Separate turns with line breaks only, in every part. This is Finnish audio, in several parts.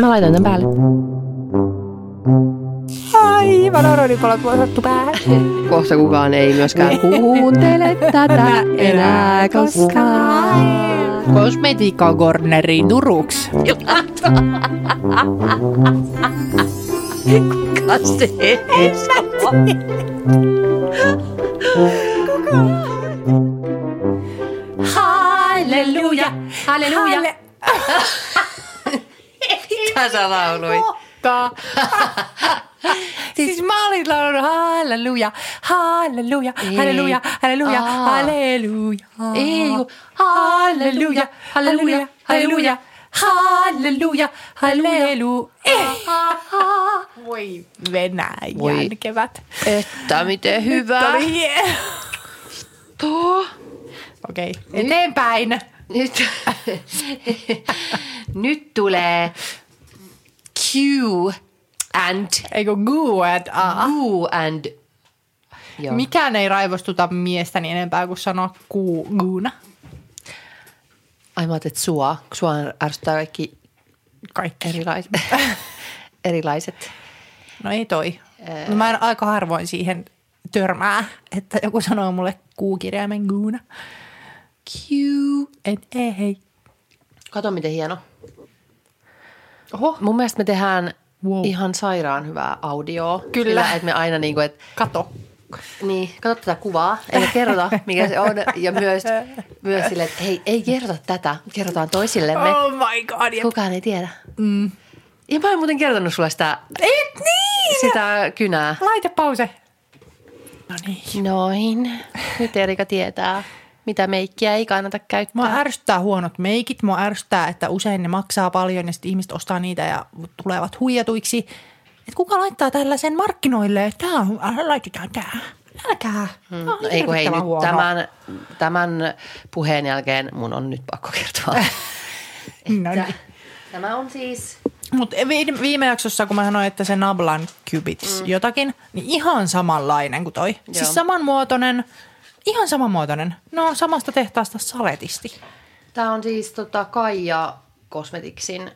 Mä laitan tämän päälle.
Aivan oronipalot vuosattu päähän.
Kohta kukaan ei myöskään kuuntele tätä enää koskaan.
Kosmetiikka Corneri Turuks.
Kuka se
Halleluja, halleluja.
Mitä sä lauloit?
Siis mä olin laulanut halleluja, halleluja, halleluja, halleluja, halleluja.
Ei, kun
halleluja, halleluja, halleluja, halleluja, halleluja. Voi Venäjän
Voi.
kevät.
Että miten hyvä.
Oli. Okei, eteenpäin.
Nyt, nyt tulee Q and
Eikö guu, et a.
Q and Joo.
Mikään ei raivostuta miestäni enempää kuin sanoa kuu, guuna.
Ai mä ajattelin, että sua, sua ärsyttää kaikki
Kaikki.
erilaiset. erilaiset.
No ei toi. No mä en aika harvoin siihen törmää, että joku sanoo mulle kuukirjaimen guuna.
Q.
Et ei.
Kato miten hieno.
Oho.
Mun mielestä me tehdään
Wow.
ihan sairaan hyvää audioa.
Kyllä.
Sillä, että me aina niin kuin, että
Kato.
Niin, katso tätä kuvaa, eikä kerrota, mikä se on. Ja myös, myös silleen, että hei, ei kerrota tätä, kerrotaan toisillemme.
Oh my god. Jep.
Kukaan ei tiedä. Mm. Ja mä en muuten kertonut sulle sitä,
Et niin!
sitä kynää.
Laita pause. No niin.
Noin. Nyt Erika tietää, mitä meikkiä ei kannata käyttää.
Mua ärsyttää huonot meikit. Mua ärsyttää, että usein ne maksaa paljon ja sitten ihmiset ostaa niitä ja tulevat huijatuiksi. Et kuka laittaa tällaisen markkinoille, äh, laitetaan tää. Älkää.
Mm,
Tää on
no, ei kun hei, nyt tämän, tämän puheen jälkeen mun on nyt pakko kertoa.
No niin.
Tämä on siis...
Mutta viime jaksossa, kun mä sanoin, että se Nablan Cubits mm. jotakin, niin ihan samanlainen kuin toi. Joo. Siis samanmuotoinen, ihan samanmuotoinen. No samasta tehtaasta saletisti.
Tämä on siis tota Kaija Cosmeticsin,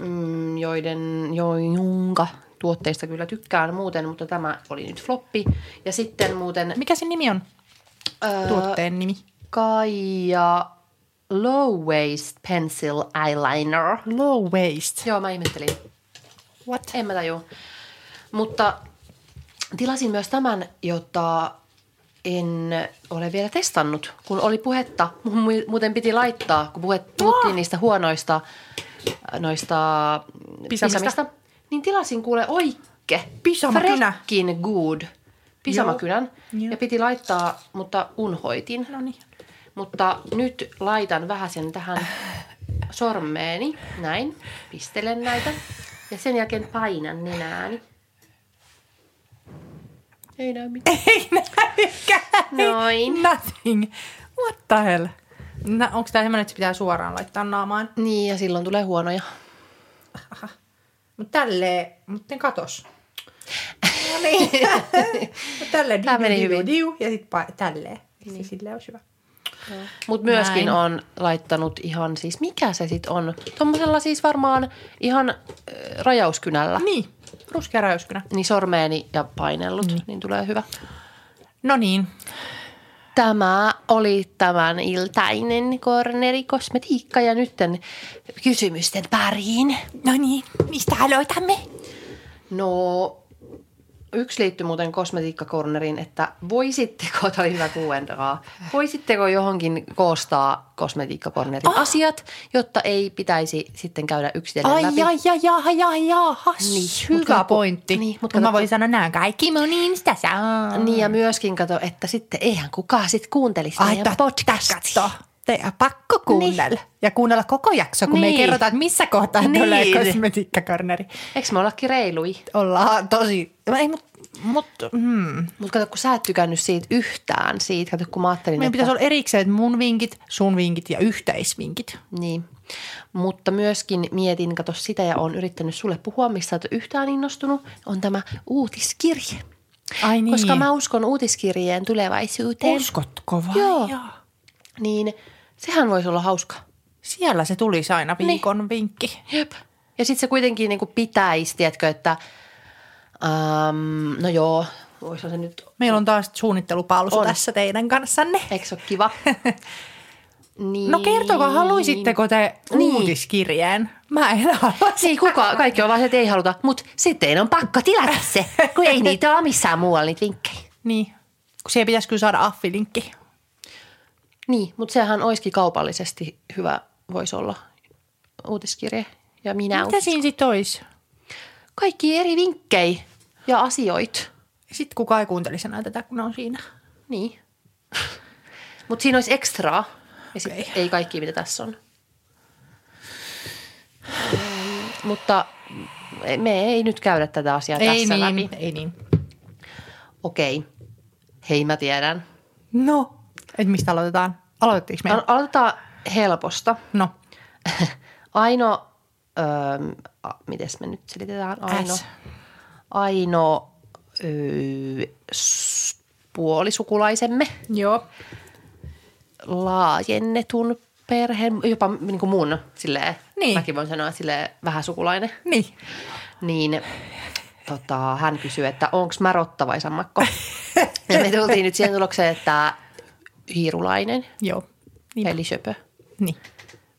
mm, joiden, jo, jonka tuotteista kyllä tykkään muuten, mutta tämä oli nyt floppi. Ja sitten muuten
Mikä sen nimi on?
öö,
Tuotteen nimi.
Kaija Low Waist Pencil Eyeliner.
Low waist.
Joo, mä ihmettelin.
What?
En mä tajua. Mutta tilasin myös tämän, jota en ole vielä testannut, kun oli puhetta. Muuten piti laittaa, kun puhuttiin niistä huonoista noista
Pisamista.
pisamista. Niin tilasin kuule oikke.
Pisamakynä.
Frekkin good. Pisamakynän.
Joo.
Ja piti laittaa, mutta unhoitin.
No niin.
Mutta nyt laitan vähän sen tähän sormeeni, näin, pistelen näitä ja sen jälkeen painan nenääni. Ei näy mitään.
Ei näykään.
Noin.
Nothing. What the hell? No, onko tämä semmoinen, että se pitää suoraan laittaa naamaan?
Niin, ja silloin tulee huonoja.
Mutta tälleen, mutta katos. No niin. Mut tälleen.
Tää
diu,
meni
diu,
hyvin.
diu, ja sitten tälleen. Niin. Silleen olisi hyvä.
Mutta myöskin
Näin.
on laittanut ihan siis, mikä se sitten on? Tuommoisella siis varmaan ihan äh, rajauskynällä.
Niin, ruskea rajuskynä.
Niin sormeeni ja painellut, niin. niin tulee hyvä.
No niin.
Tämä oli tämän iltainen korneri kosmetiikka ja nytten kysymysten pariin.
No niin, mistä aloitamme?
No, yksi liittyy muuten kosmetiikkakorneriin, että voisitteko, tämä oli hyvä kuuentaa, voisitteko johonkin koostaa kosmetiikkakornerin
Ah!
asiat, jotta ei pitäisi sitten käydä yksitellen
Ai,
läpi.
ai, ai, ai, ai, jahas.
Niin,
Niin, hyvä pointti.
niin, mut
mutta mä voin sanoa nämä kaikki mun Insta saa.
Niin ja myöskin kato, että sitten eihän kukaan sitten kuuntelisi
Ai,
meidän podcastia.
Teidän pakko kuunnella. Niin. Ja kuunnella koko jakso, kun niin. me ei
Niin.
kerrota, että missä kohtaa
Niin.
niin. tulee kosmetiikkakorneri.
Eikö me ollakin reilui?
Ollaan tosi... Ei, mut, mut, hmm.
Mutta kato, kun sä et tykännyt siitä yhtään siitä, kato kun mä ajattelin,
Meidän
että...
pitäisi olla erikseen mun vinkit, sun vinkit ja yhteisvinkit.
Niin. Mutta myöskin mietin, kato sitä ja olen yrittänyt sulle puhua, mistä olet yhtään innostunut, on tämä uutiskirje.
Ai niin.
Koska mä uskon uutiskirjeen tulevaisuuteen.
Uskotko vai?
Joo.
Joo.
Niin sehän voisi olla hauska.
Siellä se tulisi aina viikon niin. vinkki.
Jep. Ja sitten se kuitenkin niin pitäisi, tiedätkö, että um, no joo, voisi se nyt...
Meillä on taas suunnittelupalsu on. tässä teidän kanssanne.
Eikö se ole kiva?
niin. No kertokaa, haluaisitteko te niin. uutiskirjeen? Mä en halua.
Niin, kuka, kaikki on vaan että ei haluta, mutta sitten on pakko tilata se, kun ei niitä ole missään muualla niitä vinkkejä.
Niin, kun siihen pitäisi kyllä saada affilinkki.
Niin, mutta sehän olisikin kaupallisesti hyvä, voisi olla uutiskirje. Ja minä
Mitä siinä sitten olisi?
Kaikki eri vinkkejä ja asioita.
Sitten kukaan ei kuuntelisi enää tätä, kun ne on siinä.
Niin. Mutta siinä olisi ekstraa. Ja sit okay. ei kaikki, mitä tässä on. mutta me ei nyt käydä tätä asiaa
ei
tässä
niin,
läpi.
Ei niin.
Okei. Hei, mä tiedän.
No, et mistä aloitetaan? Aloitettiinko me?
Aloitetaan helposta.
No.
Aino, öö, miten me nyt selitetään? Aino, S. Aino öö, puolisukulaisemme.
Joo.
Laajennetun perheen, jopa niin kuin mun, silleen, niin. mäkin voin sanoa, silleen vähän sukulainen.
Niin.
Niin tota, hän kysyi, että onko mä rotta vai sammakko. ja me tultiin nyt siihen tulokseen, että hiirulainen.
Joo.
Niin. Eli söpö.
Niin.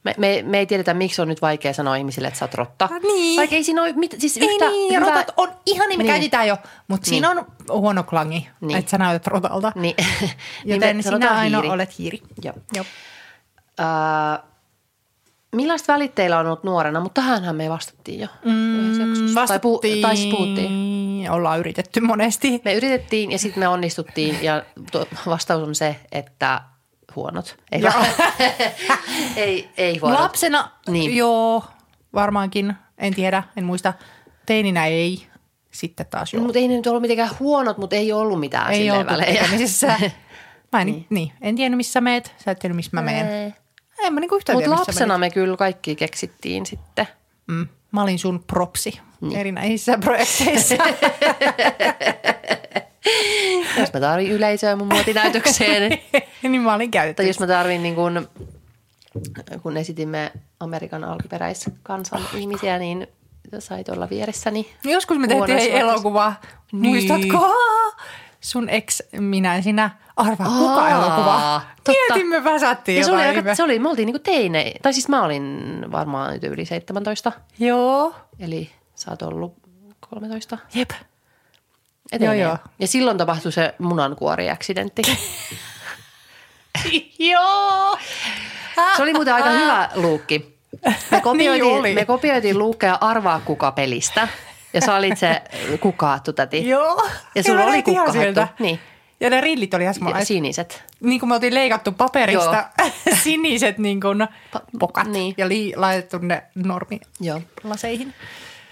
Me, me, me ei tiedetä, miksi on nyt vaikea sanoa ihmisille, että sä oot rotta.
No niin.
Vaikka ei siinä ole mit, siis
ei
yhtä
niin,
hyvä...
rotat on ihan niin, me niin. käytetään jo, mutta niin. siinä on huono klangi, niin. että sä näytät rotalta.
Niin.
Joten
niin
sinä aina
hiiri.
olet hiiri.
Joo.
Joo.
Uh, millaista välit teillä on ollut nuorena, mutta tähänhän me vastattiin jo.
Mm,
tai, puh- tai siis puhuttiin.
Ollaan yritetty monesti.
Me yritettiin ja sitten me onnistuttiin ja vastaus on se, että huonot. Ei,
Joo.
ei, ei huonot.
Lapsena, niin. joo, varmaankin. En tiedä, en muista. Teininä ei. Sitten taas joo.
Mutta ei ne nyt ollut mitenkään huonot, mutta ei ollut mitään
ei
silleen välejä.
Mä en, niin. niin. en tiennyt missä meet, sä et tiennyt missä mä meen. En mä niinku yhtään
Mutta
tiedä,
lapsena me kyllä kaikki keksittiin sitten.
Mm. Mä olin sun propsi niin. erinäisissä projekteissa.
jos mä tarvin yleisöä mun muotinäytökseen.
niin mä olin käytetty.
Tai jos mä tarvin niin kun, kun esitimme Amerikan alkuperäiskansan oh, ihmisiä, niin sait olla vieressäni.
Joskus me tehtiin elokuvaa. Niin. Muistatko? Sun ex, minä sinä, arvaa Aa, kuka elokuva. Totta. Mietimme, väsättiin
se oli, aika, se oli, me oltiin niinku teine, tai siis mä olin varmaan nyt yli 17.
Joo.
Eli sä oot ollut 13.
Jep.
Joo, joo. Ja silloin tapahtui se munankuori-accidentti.
joo.
Se oli muuten aika hyvä luukki. Me kopioitiin, niin me kopioitiin luukkeja Arvaa kuka pelistä. Ja sä olit se kukkahattu täti.
Joo.
Ja sulla oli kukkahattu. Niin.
Ja ne rillit oli ihan.
Siniset.
Niin kuin me oltiin leikattu paperista siniset niin kuin pokat
niin.
ja li- laitettu ne normilaseihin.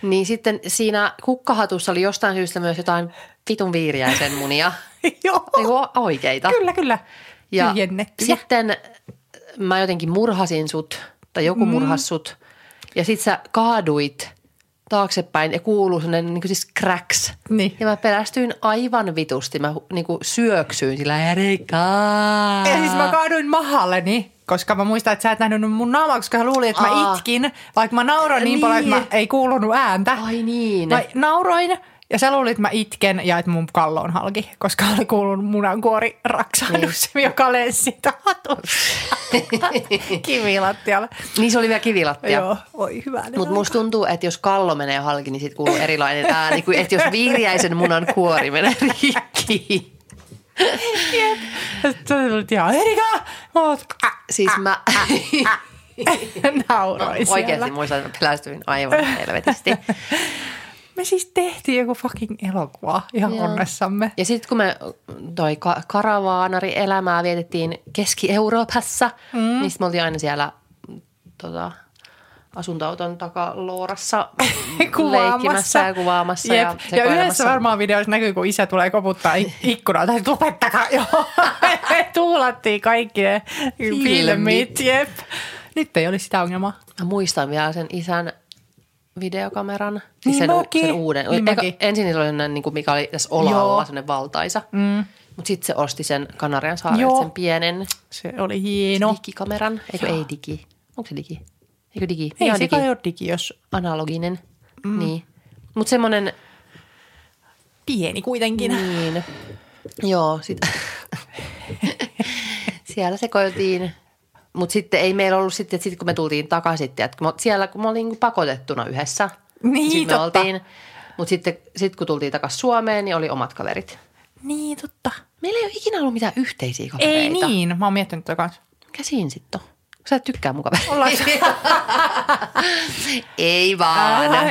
Niin sitten siinä kukkahatussa oli jostain syystä myös jotain vitun viiriäisen munia.
Joo.
Niin kuin oikeita.
Kyllä, kyllä.
Ja sitten mä jotenkin murhasin sut, tai joku mm. murhas sut. Ja sit sä kaaduit taaksepäin ja kuuluu sellainen niin siis cracks.
Niin.
Ja mä pelästyin aivan vitusti. Mä niin kuin syöksyin sillä Erika.
Ja siis mä kaaduin mahalleni, koska mä muistan, että sä et nähnyt mun naamaa, koska hän luuli, että mä
Aa.
itkin. Vaikka mä nauroin niin, niin paljon, että mä ei kuulunut ääntä.
Ai niin.
Mä nauroin ja sä luulit, että mä itken ja että mun kallo on halki, koska oli kuulunut munankuori raksahdus, niin. joka lensi kivilattialle.
Niin se oli vielä kivilattia.
Joo, oi hyvä.
Mutta musta tuntuu, että jos kallo menee halki, niin siitä kuuluu erilainen ääni kuin että jos viiriäisen munan kuori menee rikki.
Jep. Sä olit ihan, Erika! Oot,
Siis mä...
nauroin siellä.
Oikeasti muistan, että pelästyin aivan helvetisti.
Me siis tehtiin joku fucking elokuva ihan
Joo.
onnessamme.
Ja sitten kun me toi ka- karavaanari-elämää vietettiin Keski-Euroopassa, mm. niin me oltiin aina siellä tota, asuntoauton takaloorassa leikkimässä ja kuvaamassa.
Jep.
Ja,
ja yhdessä varmaan videossa näkyy, kun isä tulee koputtaa ik- ikkunaa, tai lopettakaa jo. Tuulattiin kaikki ne filmit. Jep. Nyt ei olisi sitä ongelmaa.
Mä muistan vielä sen isän videokameran. Siis
Niin
sen,
mäkin.
sen uuden.
Niin
Eka,
mäkin.
ensin niillä oli sellainen, niin kuin mikä oli tässä olalla, sellainen valtaisa.
Mm.
Mutta sitten se osti sen Kanarian
Joo.
sen pienen
Se oli hieno.
digikameran. Eikö ei digi? Onko se digi? Eikö digi?
Ei
on
se
digi?
ole digi, jos
Analoginen. Mm. Niin. Mutta semmoinen,
pieni kuitenkin.
niin, joo, sit, siellä sekoiltiin. Mutta sitten ei meillä ollut sitten, että sitten kun me tultiin takaisin, että kun me, siellä kun me oltiin niinku pakotettuna yhdessä.
Niin,
sitten me
totta.
oltiin, mutta sitten sit kun tultiin takaisin Suomeen, niin oli omat kaverit.
Niin, totta.
Meillä ei ole ikinä ollut mitään yhteisiä kavereita.
Ei niin, mä oon miettinyt tätä kanssa.
Mikä siinä sitten on? Sä et tykkää mun kavereita.
Ollaan
ei vaan.
Ai.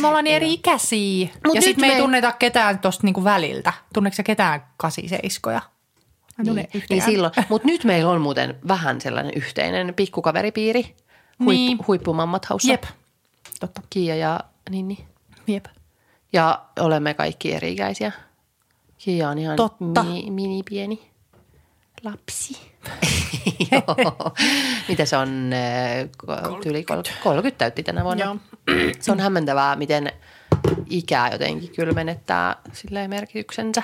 Me ollaan niin eri ikäisiä.
Mut
ja sitten me ei
me-
tunneta ketään tosta niinku väliltä. Tunneeko sä ketään kasiseiskoja? Tunne
Niin, niin silloin. Mutta nyt meillä on muuten vähän sellainen yhteinen pikkukaveripiiri. Huippu,
Niin.
Huippumammat haussa.
Jep. Totta.
Kiia ja Ninni.
Jep.
Ja olemme kaikki eri-ikäisiä. Kiia on ihan
Totta.
Mini, mini pieni lapsi. Joo. Mitä se on? äh, ko- Tyyli 30, 30 täytti tänä vuonna.
Joo.
Se on hämmentävää, miten ikää jotenkin kyllä menettää silleen merkityksensä.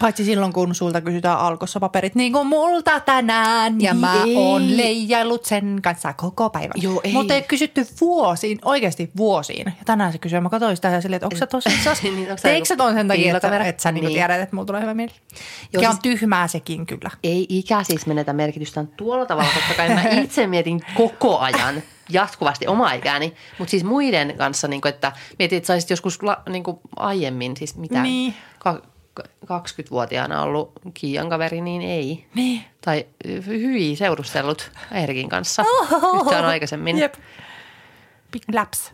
Paitsi silloin, kun sulta kysytään alkossa paperit, niin kuin multa tänään. Ja
Niin
mä
ei.
oon leijaillut sen kanssa koko päivän.
Joo, ei.
Mutta ei kysytty vuosiin, oikeasti vuosiin. Ja tänään se kysyy, mä katsoin sitä ja silleen, että onko sä tosissaan?
Niin,
Teikö sä ton sen takia, että, että sä niinku
Niin.
tiedät, että mulla tulee hyvä mieli?
Joo,
ja
siis-
on tyhmää sekin kyllä.
ei ikä siis menetä merkitystään tuolla tavalla. Totta kai mä itse mietin koko ajan jatkuvasti omaa ikääni, mutta siis muiden kanssa, niin kuin, että mietin, että saisit joskus la, niin kuin aiemmin, siis mitä
Niin.
ka- 20-vuotiaana ollut Kiian kaveri, niin ei.
Niin.
Tai hyi seurustellut Eerikin kanssa yhtään aikaisemmin.
Jep. Big laps.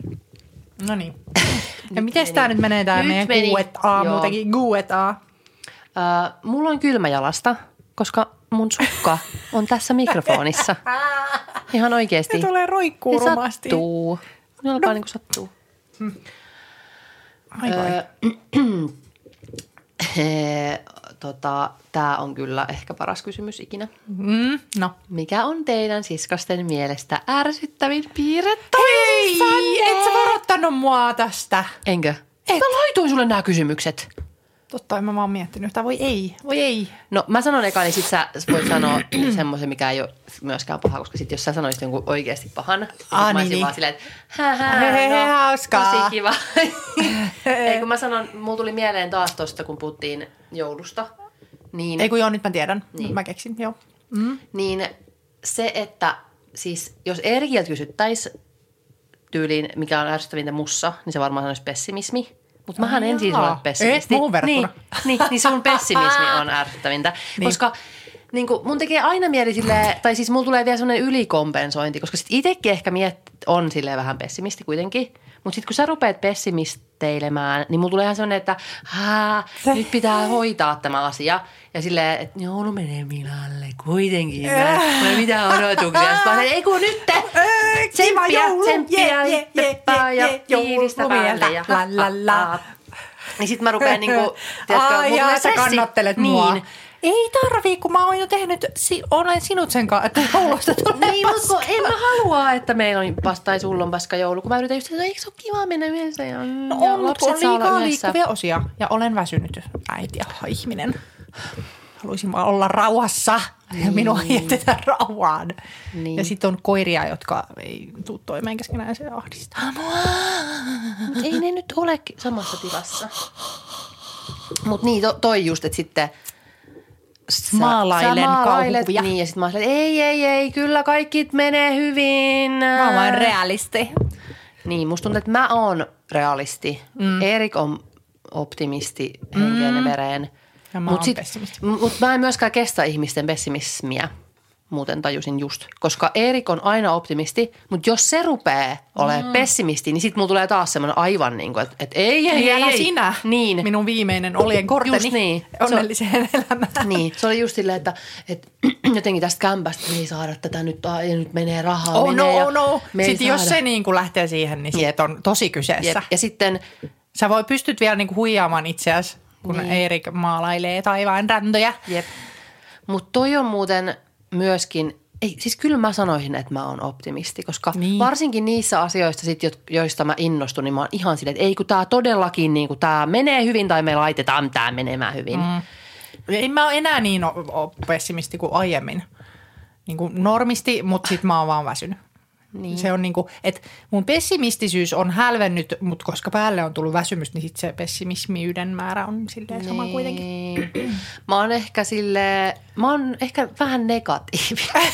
No niin. Ja miten tämä nyt menee tämä meidän
meni.
Q&A, muutenkin Q&A?
Äh, mulla on kylmä jalasta, koska mun sukka on tässä mikrofonissa. Ihan oikeasti.
Se tulee roikkuu
Ne
rumasti.
sattuu. Ne alkaa no. niin kuin sattuu.
Ai vai.
Öö, tota, Tämä on kyllä ehkä paras kysymys ikinä.
Mm, no.
Mikä on teidän siskasten mielestä ärsyttävin piirre
Hei, et sä varoittanut mua tästä.
Enkö? Et. Mä laitoin sulle nämä kysymykset.
Totta, en mä vaan miettinyt yhtään. Voi ei, voi ei.
No mä sanon eka, niin sit sä voit sanoa semmoisen, mikä ei ole myöskään paha, koska sit jos sä sanoisit jonkun oikeasti pahan, niin
Ah,
mä
niin,
olisin
niin.
vaan silleen, että hä, hä,
Hehehe,
no,
hauskaa.
tosi kiva. ei kun mä sanon, mulla tuli mieleen taas tosta, kun puhuttiin joulusta, niin,
Ei kun joo, nyt mä tiedän. Niin. Mä keksin, joo.
niin se, että siis jos Erikiltä kysyttäisiin tyyliin, mikä on ärsyttävintä mussa, niin se varmaan sanoisi pessimismi. Mutta mähän en siis ole pessimisti.
Muuhun verrattuna.
Niin, niin, niin sun pessimismi on ärsyttävintä.
Niin.
Koska niin kuin, mun tekee aina mieli silleen, tai siis mulla tulee vielä semmoinen ylikompensointi, koska sit itsekin ehkä miet, on silleen vähän pessimisti kuitenkin. Mutta sitten kun sä rupeat pessimisteilemään, niin mulla tulee ihan semmoinen, että nyt pitää hoitaa tämä asia. Ja silleen, että joulu menee Milalle kuitenkin. Mä mä en mitään odotuksia. Sitten mä olen, ei kun nyt te, tsemppiä, tsemppiä, teppää ja fiilistä päälle. Ja
la la la.
Niin sit mä rupean niinku, tiedätkö,
Ai jaa, sä kannattelet
niin.
mua. Ei tarvii, kun mä oon jo tehnyt, si- olen sinut sen kanssa, että joulusta tulee
Niin, mutta en mä halua, että meillä on vasta tai sulla on paska joulu. Kun mä yritän just, että eikö se ole kiva mennä yhdessä ja,
No
ja
on, mutta on
saa olla
liikaa liikkuvia osia ja olen väsynyt äiti ja ihminen. Haluaisin vaan olla rauhassa ja minua ei jätetä rauhaan.
Niin.
Ja sitten on koiria, jotka ei tule toimeen keskenään ja se ahdistaa mua.
Mut ei ne nyt ole samassa tilassa. Mutta niin, to, toi just, että sitten sä,
Maalailen
sä
kauhukuvia.
Niin, ja sitten mä olen, ei, ei, ei, kyllä kaikki menee hyvin.
Mä oon vain realisti.
Niin, musta tuntuu, että mä oon realisti. Mm. Erik on optimisti henkeen ja vereen. Mutta mä en myöskään kestä ihmisten pessimismiä. Muuten tajusin just. Koska Erik on aina optimisti, mutta jos se rupeaa olemaan mm. pessimisti, niin sitten mulla tulee taas semmoinen aivan niin kuin, että, että ei, ei,
Ei,
ei, ei.
sinä,
Niin.
minun viimeinen olien korteni
Just niin. Se on-
onnelliseen elämään.
Niin, se oli just silleen, että, että jotenkin tästä kämpästä me ei saada tätä nyt, ai, nyt menee rahaa.
Oh
menee
no,
ja
oh no. Sitten jos se niin kuin lähtee siihen, niin
Jep.
sit on tosi kyseessä.
Jep. Ja sitten
Sä voi pystyt vielä niinku huijaamaan itseäsi, kun
Niin.
niin. Erik maalailee taivaan räntöjä.
Jep. Mutta toi on muuten myöskin, ei, siis kyllä mä sanoisin, että mä oon optimisti, koska niin. Varsinkin niissä asioissa, sit, jo- joista mä innostun, niin mä oon ihan silleen, että ei kun tää todellakin, niin kun tää menee hyvin tai me laitetaan tää menemään hyvin. Mm.
En mä ole enää niin o- o- pessimisti kuin aiemmin. niin kuin normisti, mutta sit mä oon vaan väsynyt. Niin. Se on niin kuin, että mun pessimistisyys on hälvennyt, mutta koska päälle on tullut väsymys, niin sit se pessimismiyden määrä on silleen niin. sama kuitenkin.
Mä oon ehkä sille, mä oon ehkä vähän negatiivinen.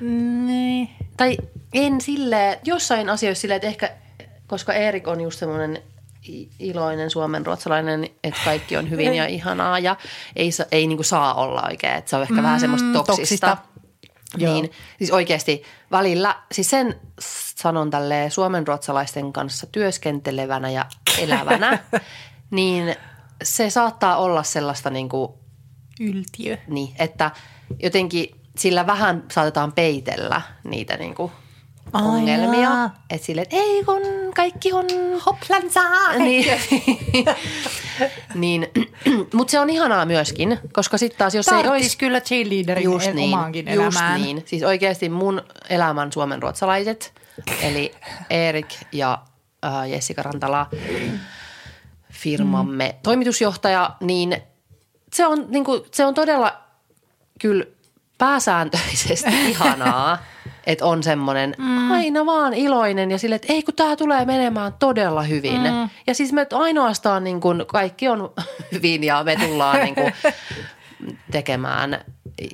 niin.
Tai en sille jossain asioissa silleen, että ehkä, koska Erik on just semmoinen iloinen suomen ruotsalainen, että kaikki on hyvin ja ihanaa ja ei, ei niin kuin saa olla oikein, että se on ehkä mm, vähän semmoista toksista. toksista. Niin, Joo. siis oikeasti välillä, siis sen sanon tälleen suomenruotsalaisten kanssa työskentelevänä ja elävänä, niin se saattaa olla sellaista niin kuin,
Yltiö.
Niin, että jotenkin sillä vähän saatetaan peitellä niitä niin kuin ongelmia. Että silleen, että ei kun kaikki on
hoplansa.
Niin, niin mutta se on ihanaa myöskin, koska sitten taas jos
Tarttis
ei olisi...
kyllä cheerleaderin
just
niin, omaankin
just
elämään.
niin. Siis oikeasti mun elämän suomen ruotsalaiset, eli Erik ja äh, Jessica Rantala, firmamme mm. toimitusjohtaja, niin se on, niin kuin, se on todella kyllä pääsääntöisesti ihanaa, että on semmoinen mm. aina vaan iloinen ja sille, että ei kun tämä tulee menemään todella hyvin. Mm. Ja siis me ainoastaan niin kuin kaikki on hyvin ja me tullaan niin kuin tekemään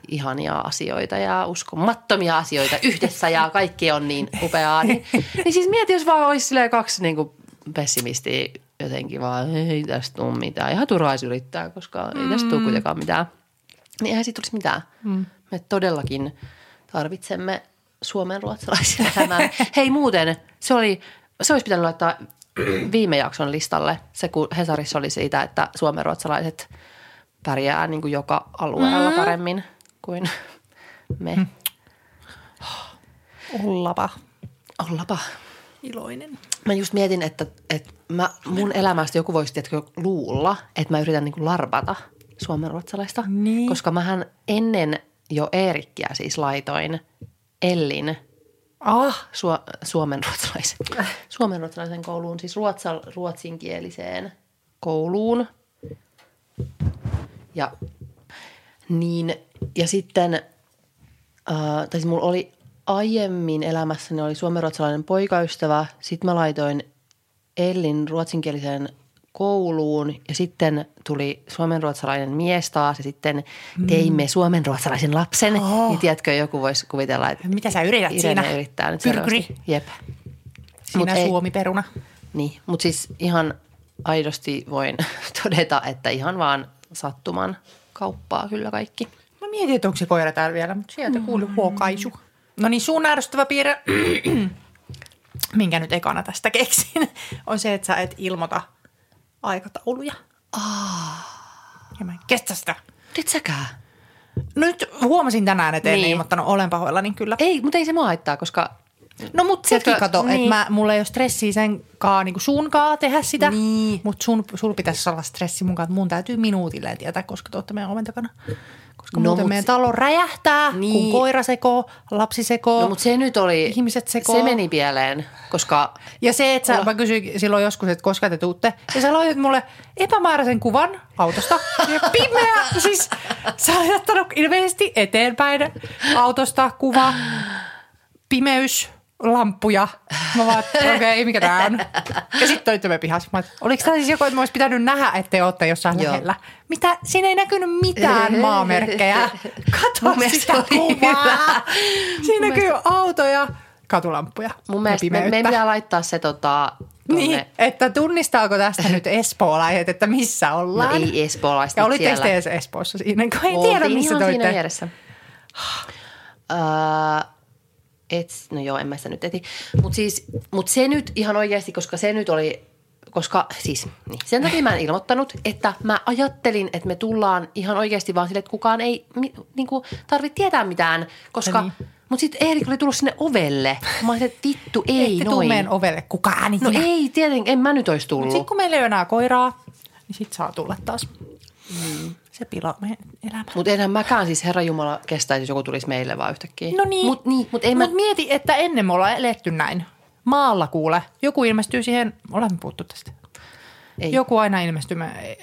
ihania asioita ja uskomattomia asioita yhdessä ja kaikki on niin upeaa. Niin, niin siis mieti, jos vaan olisi kaksi niin kuin pessimistiä jotenkin vaan, ei tästä tule mitään. Ihan turhaa yrittää, koska ei tästä tule kuitenkaan mitään. Niin eihän siitä tulisi mitään. Mm. Me todellakin tarvitsemme suomen ruotsalaisia elämään. Hei muuten, se, oli, se olisi pitänyt laittaa viime jakson listalle, se kun Hesarissa oli siitä, että suomen ruotsalaiset pärjää niin kuin joka alueella mm. paremmin kuin me. Mm.
Ollapa.
Ollapa.
Iloinen.
Mä just mietin, että, että mä, mun elämästä joku voisi tietysti luulla, että mä yritän niin kuin larpata suomenruotsalaista.
Niin.
Koska mähän ennen jo Eerikkiä siis laitoin Ellin
Ah,
Su- suomenruotsalaisen, suomenruotsalaisen kouluun, siis ruotsa, ruotsinkieliseen kouluun. Ja, niin, ja sitten, äh, tai siis mulla oli aiemmin elämässäni oli suomenruotsalainen poikaystävä. Sitten mä laitoin Ellin ruotsinkieliseen kouluun ja sitten tuli suomenruotsalainen mies taas ja sitten teimme suomenruotsalaisen lapsen.
Oh.
Niin tiedätkö, joku voisi kuvitella, että
mitä sä yrität
Irene
siinä?
yrittää nyt
Pyrkyri.
selvästi. Jep.
Siinä
Mut ei-
suomi-peruna.
Niin, mutta siis ihan aidosti voin todeta, että ihan vaan sattuman kauppaa kyllä kaikki.
Mä mietin, että onko se koira täällä vielä, mutta sieltä kuului huokaisu. No niin, sun ärsyttävä piirre, minkä nyt ekana tästä keksin, on se, että sä et ilmoita aikatauluja. Ja mä en kestä sitä.
Et säkään?
Nyt huomasin tänään, että en
Niin.
niin. ilmoittanut, olen pahoillani kyllä.
Ei, mutta ei se mua haittaa, koska
No mutta sekin
Tiedätkö,
kato, niin.
niin.
että mä, mulla ei ole stressiä sen kaa, niin sunkaan tehdä sitä.
Niin.
Mutta sun, sul pitäisi olla stressi mun kanssa, että mun täytyy minuutilleen tietää, koska te olette meidän oven takana. Koska
No,
muuten
mut
meidän
se-
talo räjähtää, niin. kun koira sekoo, lapsi sekoo.
No mutta se nyt oli,
Ihmiset sekoo.
se meni pieleen, koska
Ja se, että sä, mä kysyin silloin joskus, että koska te tuutte, ja sä laitat mulle epämääräisen kuvan autosta, ja pimeä, siis sä olet ilmeisesti eteenpäin autosta kuva, pimeys, lamppuja. Mä vaan, että okei, okay, mikä tää on? Ja sitten toitte me pihassa. Mä, oliko tää siis joku, että mä olisi pitänyt nähdä, että te ootte jossain
Joo.
lähellä? Mitä? Siinä ei näkynyt mitään maamerkkejä. Kato
Mun mielestä
sitä kuvaa. Siinä näkyy autoja, katulamppuja
mun mielestä me,
pimeyttä.
meidän pitää laittaa se tota, tonne,
Niin, että tunnistaako tästä nyt espoolaiset, että missä
no
ollaan?
ei espoolaiset
ja olitteko
siellä.
te edes Espoossa siinä, kun ei
Oltiin
tiedä, missä
ihan
te
siinä
olitte.
vieressä. Öö, et, no joo, en mä sitä nyt eti. Mutta siis, mut se nyt ihan oikeasti, koska se nyt oli, koska siis niin, sen takia mä en ilmoittanut, että mä ajattelin, että me tullaan ihan oikeasti vaan sille, että kukaan ei mi, niinku, tarvitse tietää mitään, koska,
Niin.
niin. mutta sitten Eerik oli tullut sinne ovelle. Mä olin, että vittu, ei
Ette
noin.
meidän ovelle kukaan
No
ikinä.
ei, tietenkin, en mä nyt olisi tullut.
Sitten kun meillä ei ole enää koiraa, niin sit saa tulla taas. Mm. Se pilaa meidän elämää.
Mutta enhän mäkään siis Herra Jumala kestäisi, jos joku tulisi meille vaan yhtäkkiä.
No niin.
Mutta niin, mut ei mä...
Mut mieti, että ennen me ollaan eletty näin. Maalla kuule. Joku ilmestyy siihen, olemme puhuttu tästä.
Ei.
Joku aina ilmestyi me-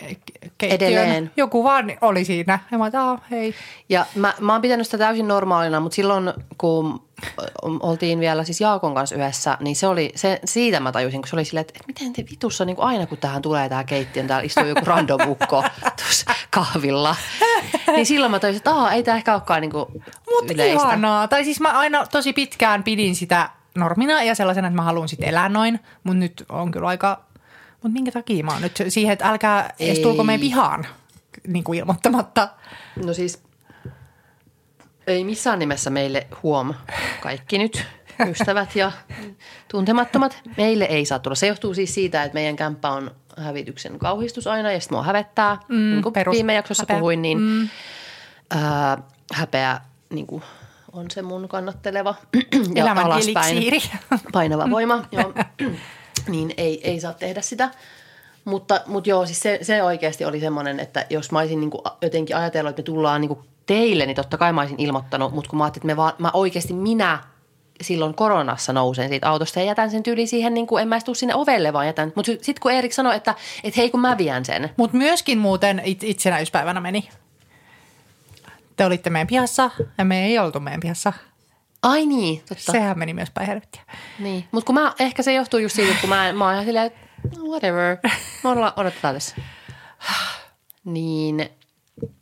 keittiön.
Edelleen.
Joku vaan oli siinä. Ja mä oon, hei.
Ja mä, mä oon pitänyt sitä täysin normaalina, mutta silloin kun oltiin vielä siis Jaakon kanssa yhdessä, niin se oli, se, siitä mä tajusin, kun se oli silleen, että, että miten te vitussa niin kuin aina kun tähän tulee tämä keittiön, täällä istuu joku random ukko tuossa kahvilla. Niin silloin mä tajusin, että Aa, ei tämä ehkä olekaan niin kuin
Mutta
yleistä.
ihanaa. Tai siis mä aina tosi pitkään pidin sitä normina ja sellaisena, että mä haluan sitten elää noin. Mutta nyt on kyllä aika... Mutta minkä takia mä oon nyt siihen, että älkää edes tulko meidän pihaan niin kuin ilmoittamatta.
No siis ei missään nimessä meille huom kaikki nyt ystävät ja tuntemattomat. Meille ei saa tulla. Se johtuu siis siitä, että meidän kämppä on hävityksen kauhistus aina ja sitten mua hävettää. Mm, niin kuin
perus
viime jaksossa
häpeä.
puhuin, niin mm. ää, häpeä niin kuin on se mun kannatteleva ja
Elämän
alaspäin
eliksiiri.
painava voima. Joo. niin ei, ei saa tehdä sitä. Mutta, mutta joo, siis se, se oikeasti oli semmoinen, että jos mä olisin niin kuin jotenkin ajatellut, että me tullaan niin kuin teille, niin totta kai mä olisin ilmoittanut. Mutta kun mä ajattelin, että me vaan, mä oikeasti minä silloin koronassa nousen siitä autosta ja jätän sen tyyli siihen, niin kuin en mä edes tuu sinne ovelle, vaan jätän. Mutta sitten kun Erik sanoi, että, että hei kun mä vien sen.
Mutta myöskin muuten it- itsenäispäivänä meni. Te olitte meidän pihassa ja me ei oltu meidän pihassa.
Ai niin, totta.
Sehän meni myös päin helvettiä.
Niin. Mutta kun mä, ehkä se johtuu just siitä, kun mä, mä oon ihan silleen, että whatever, me olla, odotetaan tässä. Niin,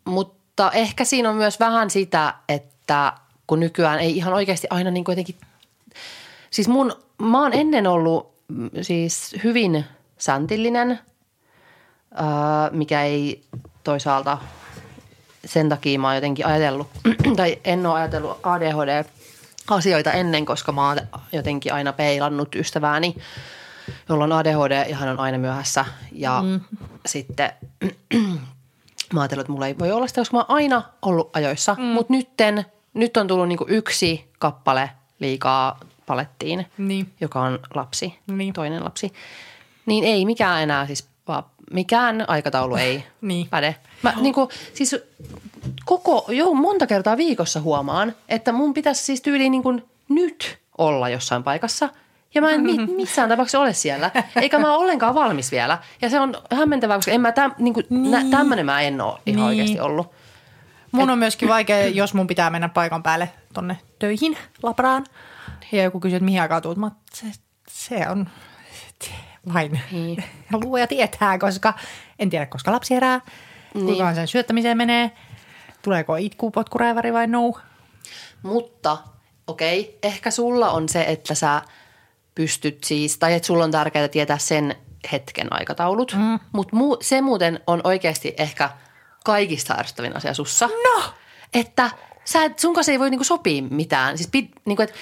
mutta ehkä siinä on myös vähän sitä, että kun nykyään ei ihan oikeasti aina niin kuin jotenkin, siis mun, mä oon ennen ollut mm, siis hyvin säntillinen, ää, mikä ei toisaalta sen takia mä oon jotenkin ajatellut, tai en ole ajatellut ADHD-asioita ennen, koska mä oon jotenkin aina peilannut ystävääni, jolla on ADHD hän on aina myöhässä. Ja mm. sitten mä ajattelin, että mulla ei voi olla sitä, koska mä oon aina ollut ajoissa. Mm. Mutta nytten, nyt on tullut niinku yksi kappale liikaa palettiin,
Niin.
joka on lapsi,
Niin.
toinen lapsi. Niin ei mikään enää siis, vaan mikään aikataulu ei
Niin.
päde. Mä niinku, siis koko, jo monta kertaa viikossa huomaan, että mun pitäisi siis tyyliin niin kuin nyt olla jossain paikassa. Ja mä en mi- missään tapauksessa ole siellä. Eikä mä ole ollenkaan valmis vielä. Ja se on hämmentävää, koska en mä täm, niin kuin, nä, tämmönen mä en ole ihan
Niin.
oikeasti ollut.
Mun on myöskin vaikea, jos mun pitää mennä paikan päälle tonne töihin Labraan. Ja joku kysyy, että mihin aikaan tuut. Mä, se, se on vain
Niin.
luoja tietää, koska en tiedä, koska lapsi herää. Niin. Kuinka sen syöttämiseen menee. Tuleeko itku, potkuräiväri vai no?
Mutta okei, ehkä sulla on se, että sä pystyt siis, tai että sulla on tärkeää tietää sen hetken aikataulut. Mm. Mutta muu, se muuten on oikeasti ehkä kaikista ärsyttävin asia sussa.
No!
Että sä, et- sun kanssa ei voi niinku sopia mitään. Siis pit, niinku, et,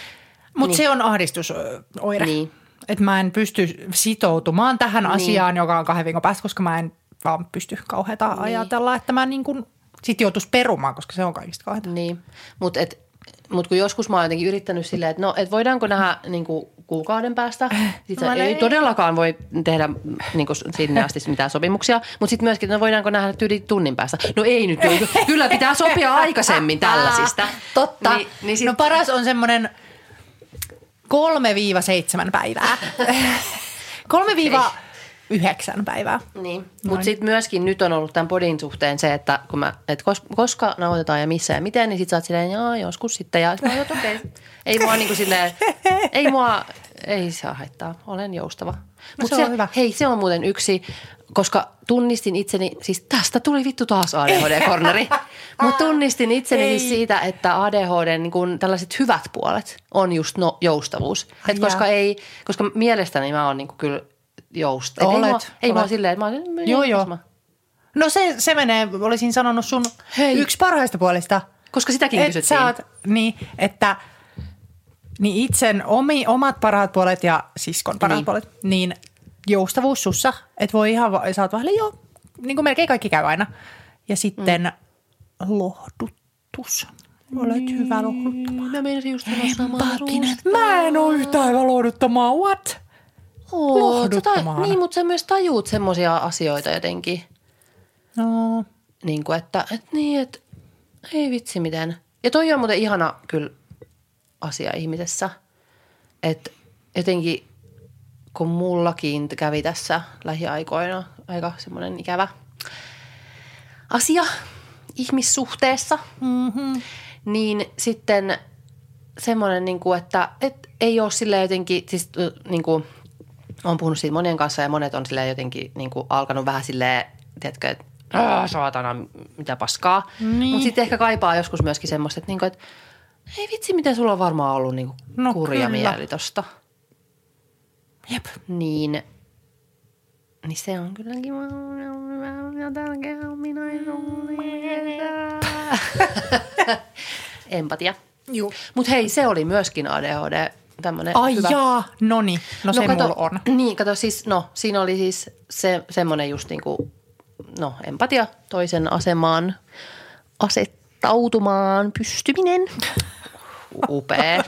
Mutta
Niin.
se on ahdistusoire.
Niin.
Että mä en pysty sitoutumaan tähän niin. asiaan, joka on kahden viikon päästä, koska mä en vaan pysty kauheata niin. ajatella, että mä niin kuin sit joutuisi perumaan, koska se on kaikista kauheata.
Niin, mutta mut kun joskus mä oon jotenkin yrittänyt silleen, että no, et voidaanko nähdä niin kuin kuukauden päästä. Sitten
Mä
ei
näin.
todellakaan voi tehdä niin kuin sinne asti mitään sopimuksia. Mutta sitten myöskin, että no voidaanko nähdä tyyli tunnin päästä. No ei nyt, kyllä pitää sopia aikaisemmin tällaisista.
Totta.
Niin, niin sit,
no paras on semmoinen 3-7 päivää. 3-9 päivää.
Niin, mutta sitten myöskin nyt on ollut tämän podin suhteen se, että kun mä, et kos, koska nauhoitetaan ja missä ja miten, niin sit sä oot silleen, jaa, joskus sitten. Ja sit mä oon, okei. Okay. Ei mua niinku silleen, ei mua, ei saa haittaa, olen joustava. Mut
se on hyvä.
Hei, se on muuten yksi, koska tunnistin itseni, siis tästä tuli vittu taas ADHD-korneri. Mutta tunnistin itseni
Ei.
siis siitä, että ADHD niin kun tällaiset hyvät puolet on just no, joustavuus. Et koska, ei, koska mielestäni mä oon niinku kyllä jousta.
Olet,
ei mua, ei mua silleen, että mä oon,
Joo, joo. No se, se menee, olisin sanonut sun
Hei.
yksi parhaista puolista.
Koska sitäkin
Et
kysyttiin.
sä oot, niin, että niin itsen omi, omat parhaat puolet ja siskon parhaat
Niin.
puolet, niin joustavuus sussa, että voi ihan, sä oot vähän joo, niin kuin melkein kaikki käy aina. Ja sitten mm. lohdutus. Olet
Niin.
hyvä lohduttamaan.
Mä meinasin just sanoa samaa
Empaattinen. Mä en oo yhtään hyvä lohduttamaan, what?
Oot,
lohduttamaan.
sä ta- Niin, mutta sä myös tajuut semmoisia asioita jotenkin.
No,
Niin kuin, että, että niin, että ei vitsi miten. Ja toi on muuten ihana kyllä asia ihmisessä. Että jotenkin kun mullakin kävi tässä lähiaikoina aika semmoinen ikävä asia ihmissuhteessa. Mm-hmm. Niin sitten semmoinen, niin kuin, että et ei ole sille jotenkin, siis niin kuin, olen puhunut siitä monien kanssa ja monet on sille jotenkin niin kuin, alkanut vähän silleen, tiedätkö, että "Aa, saatana, mitä paskaa.
Niin.
Mutta sitten ehkä kaipaa joskus myöskin semmoista, että, niin kuin, että ei vitsi, miten sulla on varmaan ollut niin kuin,
No
kurja
kyllä.
mieli tosta.
Jep.
Niin, niin se on kyllä kiva. Empatia.
Juu.
Mutta hei, se oli myöskin ADHD tämmöinen
Ai
hyvä.
jaa, no niin, no, se
kato,
mulla on.
Niin, kato siis, no siinä oli siis se, semmoinen just niin kuin, no empatia toisen asemaan asettautumaan pystyminen. Upea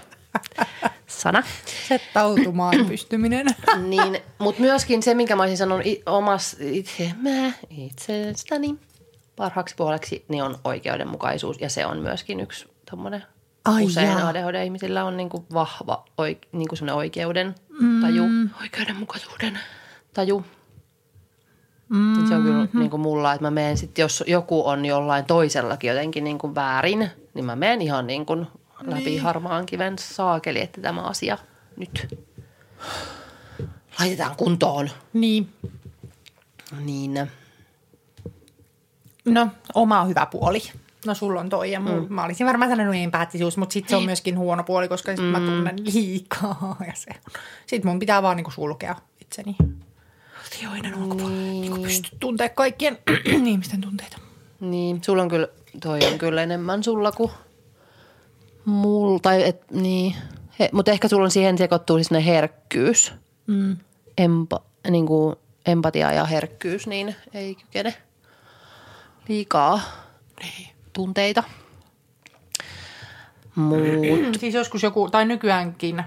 sana.
Settautumaan pystyminen.
Niin, mutta myöskin se, minkä mä olisin sanonut omas itse, mä itsestäni parhaaksi puoleksi, niin on oikeudenmukaisuus. Ja se on myöskin yksi tommonen,
Ai
usein
jaa.
ADHD-ihmisillä on niinku vahva oik, niinku semmoinen oikeuden taju, mm. oikeudenmukaisuuden taju. Mm-hmm. Se on kyllä niinku mulla, että mä menen sitten, jos joku on jollain toisellakin jotenkin niinku väärin, niin mä menen ihan niinku läpi niin. harmaan kiven saakeli, että tämä asia nyt laitetaan kuntoon.
niin,
Niin,
no oma hyvä puoli. No sulla on toi ja mun, mm. mä olisin varmaan sanonut empaattisuus, mutta sitten se on myöskin huono puoli, koska sit mm. mä tunnen liikaa ja se. Sitten mun pitää vaan niinku sulkea itseni asioiden ulkopuolelle. Niin. Niinku pysty tuntea kaikkien ihmisten tunteita.
niin, sulla on kyllä, toi on kyllä enemmän sulla kuin mulla, tai et, niin. He, mutta ehkä sulla on siihen sekoittuu siis ne herkkyys, mm. Empa, niin kuin empatia ja herkkyys, niin ei kykene liikaa tunteita. Mut,
Siis joskus joku, tai nykyäänkin,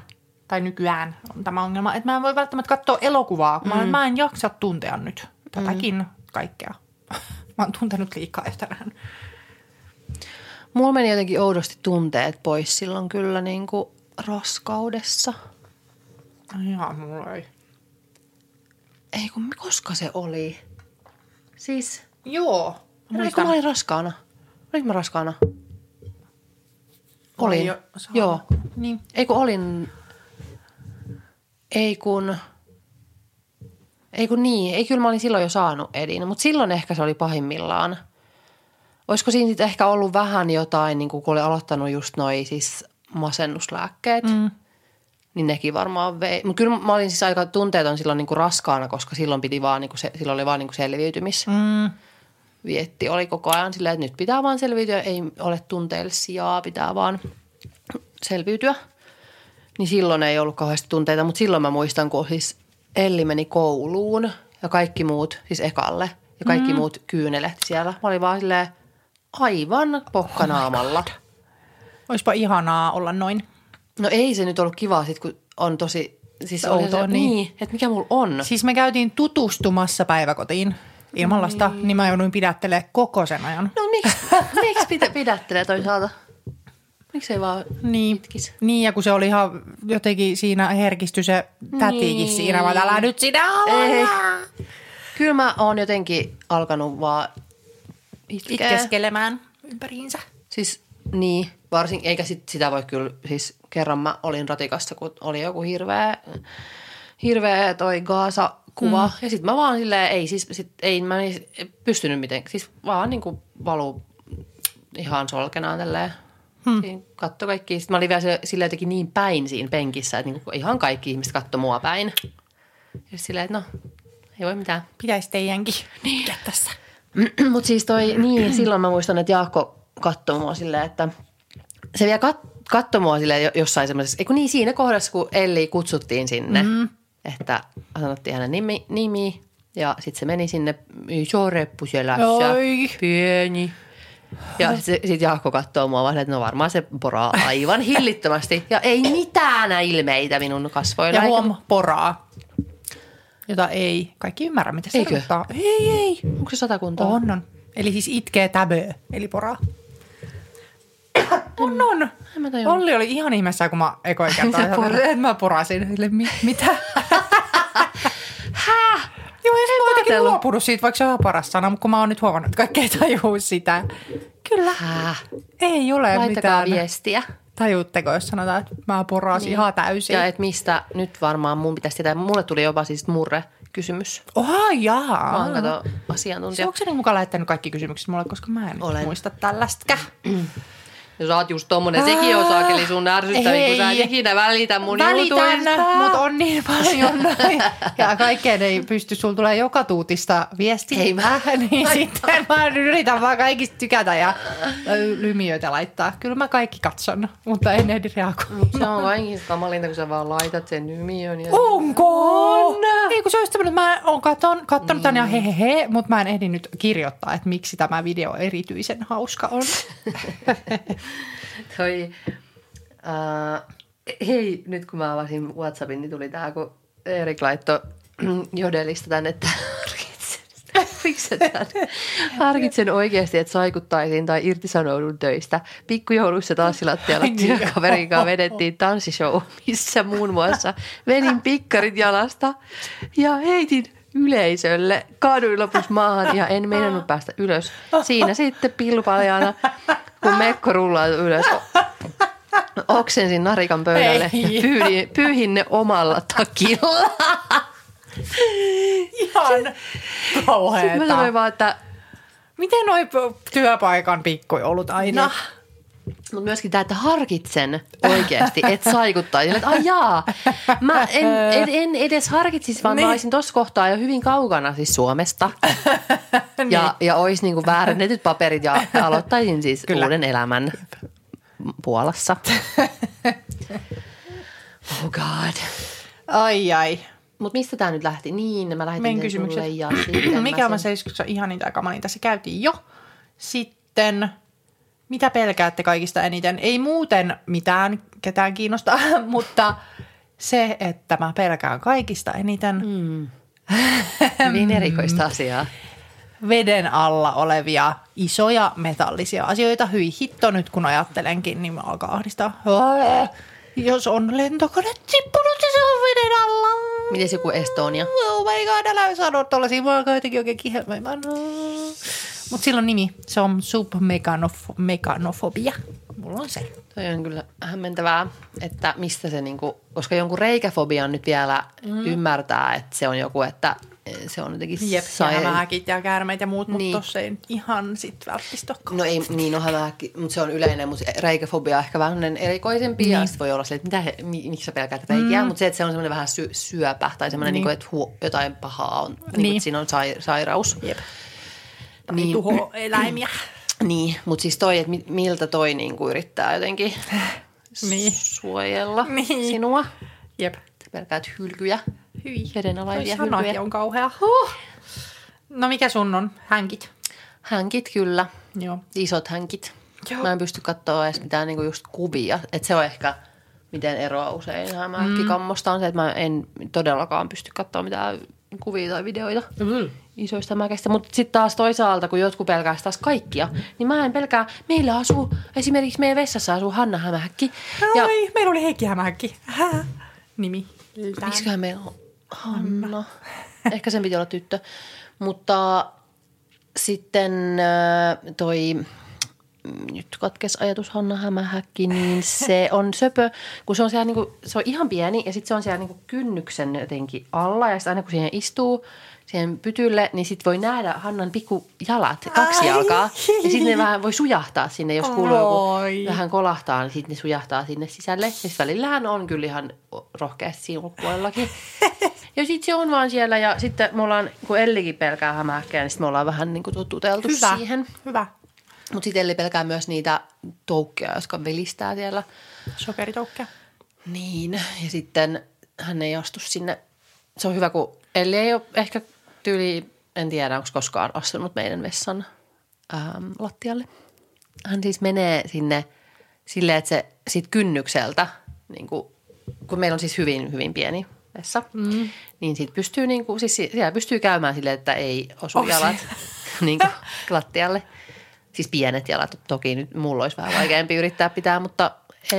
tai nykyään on tämä ongelma, että mä en voi välttämättä katsoa elokuvaa, kun mm. mä en jaksa tuntea nyt tätäkin mm. kaikkea. Mä oon tuntenut liikaa tänään.
mulla meni jotenkin oudosti tunteet pois silloin kyllä niin kuin raskaudessa.
Ihan mulla ei.
Ei kun, koska se oli? Siis,
Joo.
Kun mä olin raskaana. Olinko mä raskaana? Olin.
Oli jo.
Joo.
Niin.
Ei kun olin, ei kun, ei kun niin, ei kyllä mä olin silloin jo saanut Edin, mutta silloin ehkä se oli pahimmillaan. Olisiko siinä sitten ehkä ollut vähän jotain, niin kun oli aloittanut just noi siis masennuslääkkeet, mm. niin nekin varmaan vei. Mutta kyllä mä olin siis aika tunteeton silloin niin kuin raskaana, koska silloin piti vaan, niin kuin se, silloin oli vaan niin kuin selviytymis.
Mm.
Vietti oli koko ajan silleen, että nyt pitää vaan selviytyä, ei ole tunteille sijaa, pitää vaan selviytyä. Niin silloin ei ollut kauheasti tunteita, mutta silloin mä muistan, kun siis Elli meni kouluun ja kaikki muut, siis ekalle, ja kaikki mm. muut kyynelehti siellä. Mä olin vaan silleen aivan pokkanaamalla. Oh
Oispa ihanaa olla noin.
no ei se nyt ollut kivaa sit, kun on tosi, siis
Outoa, niin.
niin, että mikä mulla on.
Siis me käytiin tutustumassa päiväkotiin ilman lasta, niin, niin mä jouduin pidättelemään koko sen ajan.
No miksi, miksi pidä, pidättelee toisaalta? Miksi ei vaan
Niin,
itkisi?
niin, ja kun se oli ihan jotenkin siinä herkistyi se tätikin
Niin.
siinä, vaan älä nyt sinä
Ei.
olla.
Kyllä mä oon jotenkin alkanut vaan itkeä.
Itkeskelemään ympäriinsä.
Siis niin, varsin, eikä sit, sitä voi kyllä, siis kerran mä olin ratikassa, kun oli joku hirveä, hirveä toi Gaasa-kuva. Mm. Ja sit mä vaan silleen, ei siis, sit, ei mä en pystynyt miten, siis vaan niinku valu ihan solkenaan tälleen. Hmm. Siinä katto kaikki. Sitten mä olin vielä sille- silleen jotenkin niin päin siinä penkissä, että niinku ihan kaikki ihmiset katto mua päin. Ja silleen, että no, ei voi mitään.
Pitäisi teidänkin niin. tässä.
Mutta siis toi, niin silloin mä muistan, että Jaakko katsoi mua silleen, että se vielä kat, katsoi mua silleen jo- jossain semmoisessa, eikö niin siinä kohdassa, kun Elli kutsuttiin sinne, mm. Että sanottiin hänen nimi, nimi ja sitten se meni sinne, iso reppu selässä,
Oi.
pieni. Ja sitten sit Jaakko katsoo mua vaan, että no varmaan se poraa aivan hillittömästi. Ja ei mitään ilmeitä minun kasvoilla.
Ja huom, poraa. Jota ei kaikki ymmärrä, mitä se
Eikö?
tarkoittaa. Ei, ei.
Onko se satakuntaa?
On, on. Eli siis itkee täbö, eli poraa. On, on.
En mä tajunnut.
Olli oli ihan ihmeessä, kun mä ekoin kertaa mä porasin. Mitä? Häh? Joo, ja sitten
ajatellut.
luopunut siitä, vaikka se on ihan paras sana, mutta kun mä oon nyt huomannut, että kaikki ei tajuu sitä. Kyllä.
Häh?
Ei ole
Laittakaa
mitään.
viestiä.
Tajuutteko, jos sanotaan, että mä porasin niin. ihan täysin?
Ja että mistä nyt varmaan mun pitäisi tietää. Mulle tuli jopa siis murre-kysymys.
Oha, jaa.
Mä oon kato
Se,
asiantuntija.
onko se niin mukaan lähettänyt kaikki kysymykset mulle, koska mä en
Olen.
muista tällaista.
Ja sä oot just tommonen, sekin on saakeli sun ärsyttävin, kun sä et ikinä välitä mun
Välitän,
jutuista.
mutta on niin paljon. Ja kaikkeen ei pysty, sulla tulee joka tuutista viestiä.
Ei mä-
Niin sitten mä yritän vaan kaikista tykätä ja lymiöitä laittaa. Kyllä mä kaikki katson, mutta en ehdi reagoida.
Se on kaikista kamalinta, kun sä vaan laitat sen nymiön. Ja...
Onko? On. Ei kun se olisi tämmöinen, mä oon katon, kattonut tämän ja hehehe, mutta mä en ehdi nyt kirjoittaa, että miksi tämä video erityisen hauska on.
Toi, äh, hei, nyt kun mä avasin Whatsappin, niin tuli tää, kun Erik laittoi jodelista tänne, että harkitsen, harkitsen oikeasti, että saikuttaisin tai irtisanoudun töistä. Pikkujouluissa tanssilattialla
niin,
työkaverin kanssa vedettiin tanssishow, missä muun muassa venin pikkarit jalasta ja heitin yleisölle. Kaaduin lopuksi maahan ja en meinannut päästä ylös. Siinä sitten pilpaljana, kun mekko rullaa ylös. Oksensin narikan pöydälle
Ei.
ja pyyhin, pyyhin ne omalla takilla.
Ihan
Sitten mä
kauheeta.
sanoin vaan, että
Miten noi työpaikan pikkujoulut aina?
Ja. Mutta myöskin tämä, että harkitsen oikeasti, että saikuttaisi. Että ai jaa, mä en, en, en edes harkitsisi, vaan niin. mä
Niin.
olisin tuossa kohtaa jo hyvin kaukana siis Suomesta. ja, ja olisi niinku väärennetyt paperit ja aloittaisin siis Kyllä. Uuden elämän Puolassa. oh god.
Ai ai.
Mutta mistä tämä nyt lähti? Niin, mä lähetin
Meidän kysymykset.
ja
Mikä on se ihaninta ja kamalinta? Se käytiin jo. Sitten, mitä pelkäätte kaikista eniten? Ei muuten mitään ketään kiinnostaa, mutta se, että mä pelkään kaikista eniten mm.
Hyvin erikoista asiaa.
veden alla olevia isoja metallisia asioita. Hyi hitto nyt, kun ajattelenkin, niin mä alkaa ahdistaa. Jos on lentokone tippunut ja se on veden alla.
Miten joku Estonia?
Oh my god, älä sano tollasia. Mä alkaa jotenkin oikein kihelmöimään. Mutta sillä on nimi. Se on submekanofobia. Mulla on se.
Toi on kyllä hämmentävää, että mistä se niinku, koska jonkun reikäfobian nyt vielä mm. ymmärtää, että se on joku, että se on jotenkin
Jep,
sai-
ja hämähäkit ja käärmeet ja muut, mutta
Niin.
tossa ei ihan sit välttämättä.
No ei, niin on hämähäkki, mutta se on yleinen, mutta reikäfobia on ehkä vähän erikoisempi niin. ja voi olla se, että mitä he, mi, miksi sä pelkäät reikiä, mm. mutta se, että se on semmoinen vähän sy, syöpä tai semmoinen, niin.
Niin.
kuin, että hu, jotain pahaa on, niin. Niin,
Niin.
että siinä on sai, sairaus.
Jep. Tai
Niin.
tuho eläimiä.
Niin, mutta siis toi, että mi- miltä toi niin kuin yrittää jotenkin
Niin.
suojella
Niin.
sinua.
Jep.
Pelkäät hylkyjä,
Hyi.
vedenalaisia hylkyjä.
on kauhea. Huh. No mikä sun on? Hänkit.
Hänkit kyllä,
Joo.
isot hänkit.
Joo.
Mä en pysty katsoa edes mitään niinku just kuvia. Että se on ehkä, miten eroa usein hämähäkkikammosta on se, että mä en todellakaan pysty katsoa mitään kuvia tai videoita
Mm.
Isoista mäkeistä. Mutta sitten taas toisaalta, kun jotkut pelkää taas kaikkia, niin mä en pelkää. Meillä asuu, esimerkiksi meidän vessassa asuu Hanna Hämähäkki. Ja
Oi, meillä oli Heikki Hämähäkki. Hää. Nimi.
miksiköhän meillä on Hanna? Ehkä sen piti olla tyttö. Mutta sitten äh, toi, mm, nyt katkes ajatus Hanna Hämähäkki, niin se on söpö, kun se on, siellä niinku, se on ihan pieni ja sitten se on siellä niinku kynnyksen jotenkin alla ja sitten aina kun siihen istuu siihen pytylle, niin sitten voi nähdä Hannan pikku jalat, kaksi jalkaa. Ja sitten ne vähän voi sujahtaa sinne, jos kuuluu joku vähän kolahtaa, niin sitten ne sujahtaa sinne sisälle. Ja sitten välillähän on kyllä ihan rohkeasti siinä ulkopuolellakin. Ja sitten se on vaan siellä ja sitten me ollaan, kun Ellikin pelkää hämähäkkejä, niin sitten me ollaan vähän niin kuin tututeltu
Hyvä.
siihen.
Hyvä.
Mutta sitten Elli pelkää myös niitä toukkeja, jotka velistää siellä.
Sokeritoukkia.
Niin, ja sitten hän ei astu sinne. Se on hyvä, kun Elli ei ole ehkä tyyli, en tiedä, onko koskaan astunut meidän vessan ähm, lattialle. Hän siis menee sinne silleen, että se siitä kynnykseltä, niin kuin, kun meillä on siis hyvin, hyvin pieni vessa, mm. niin siitä pystyy, niin kuin, siis siellä pystyy käymään silleen, että ei osu
se-
jalat niin kuin, lattialle. Siis pienet jalat, toki nyt mulla olisi vähän vaikeampi yrittää pitää, mutta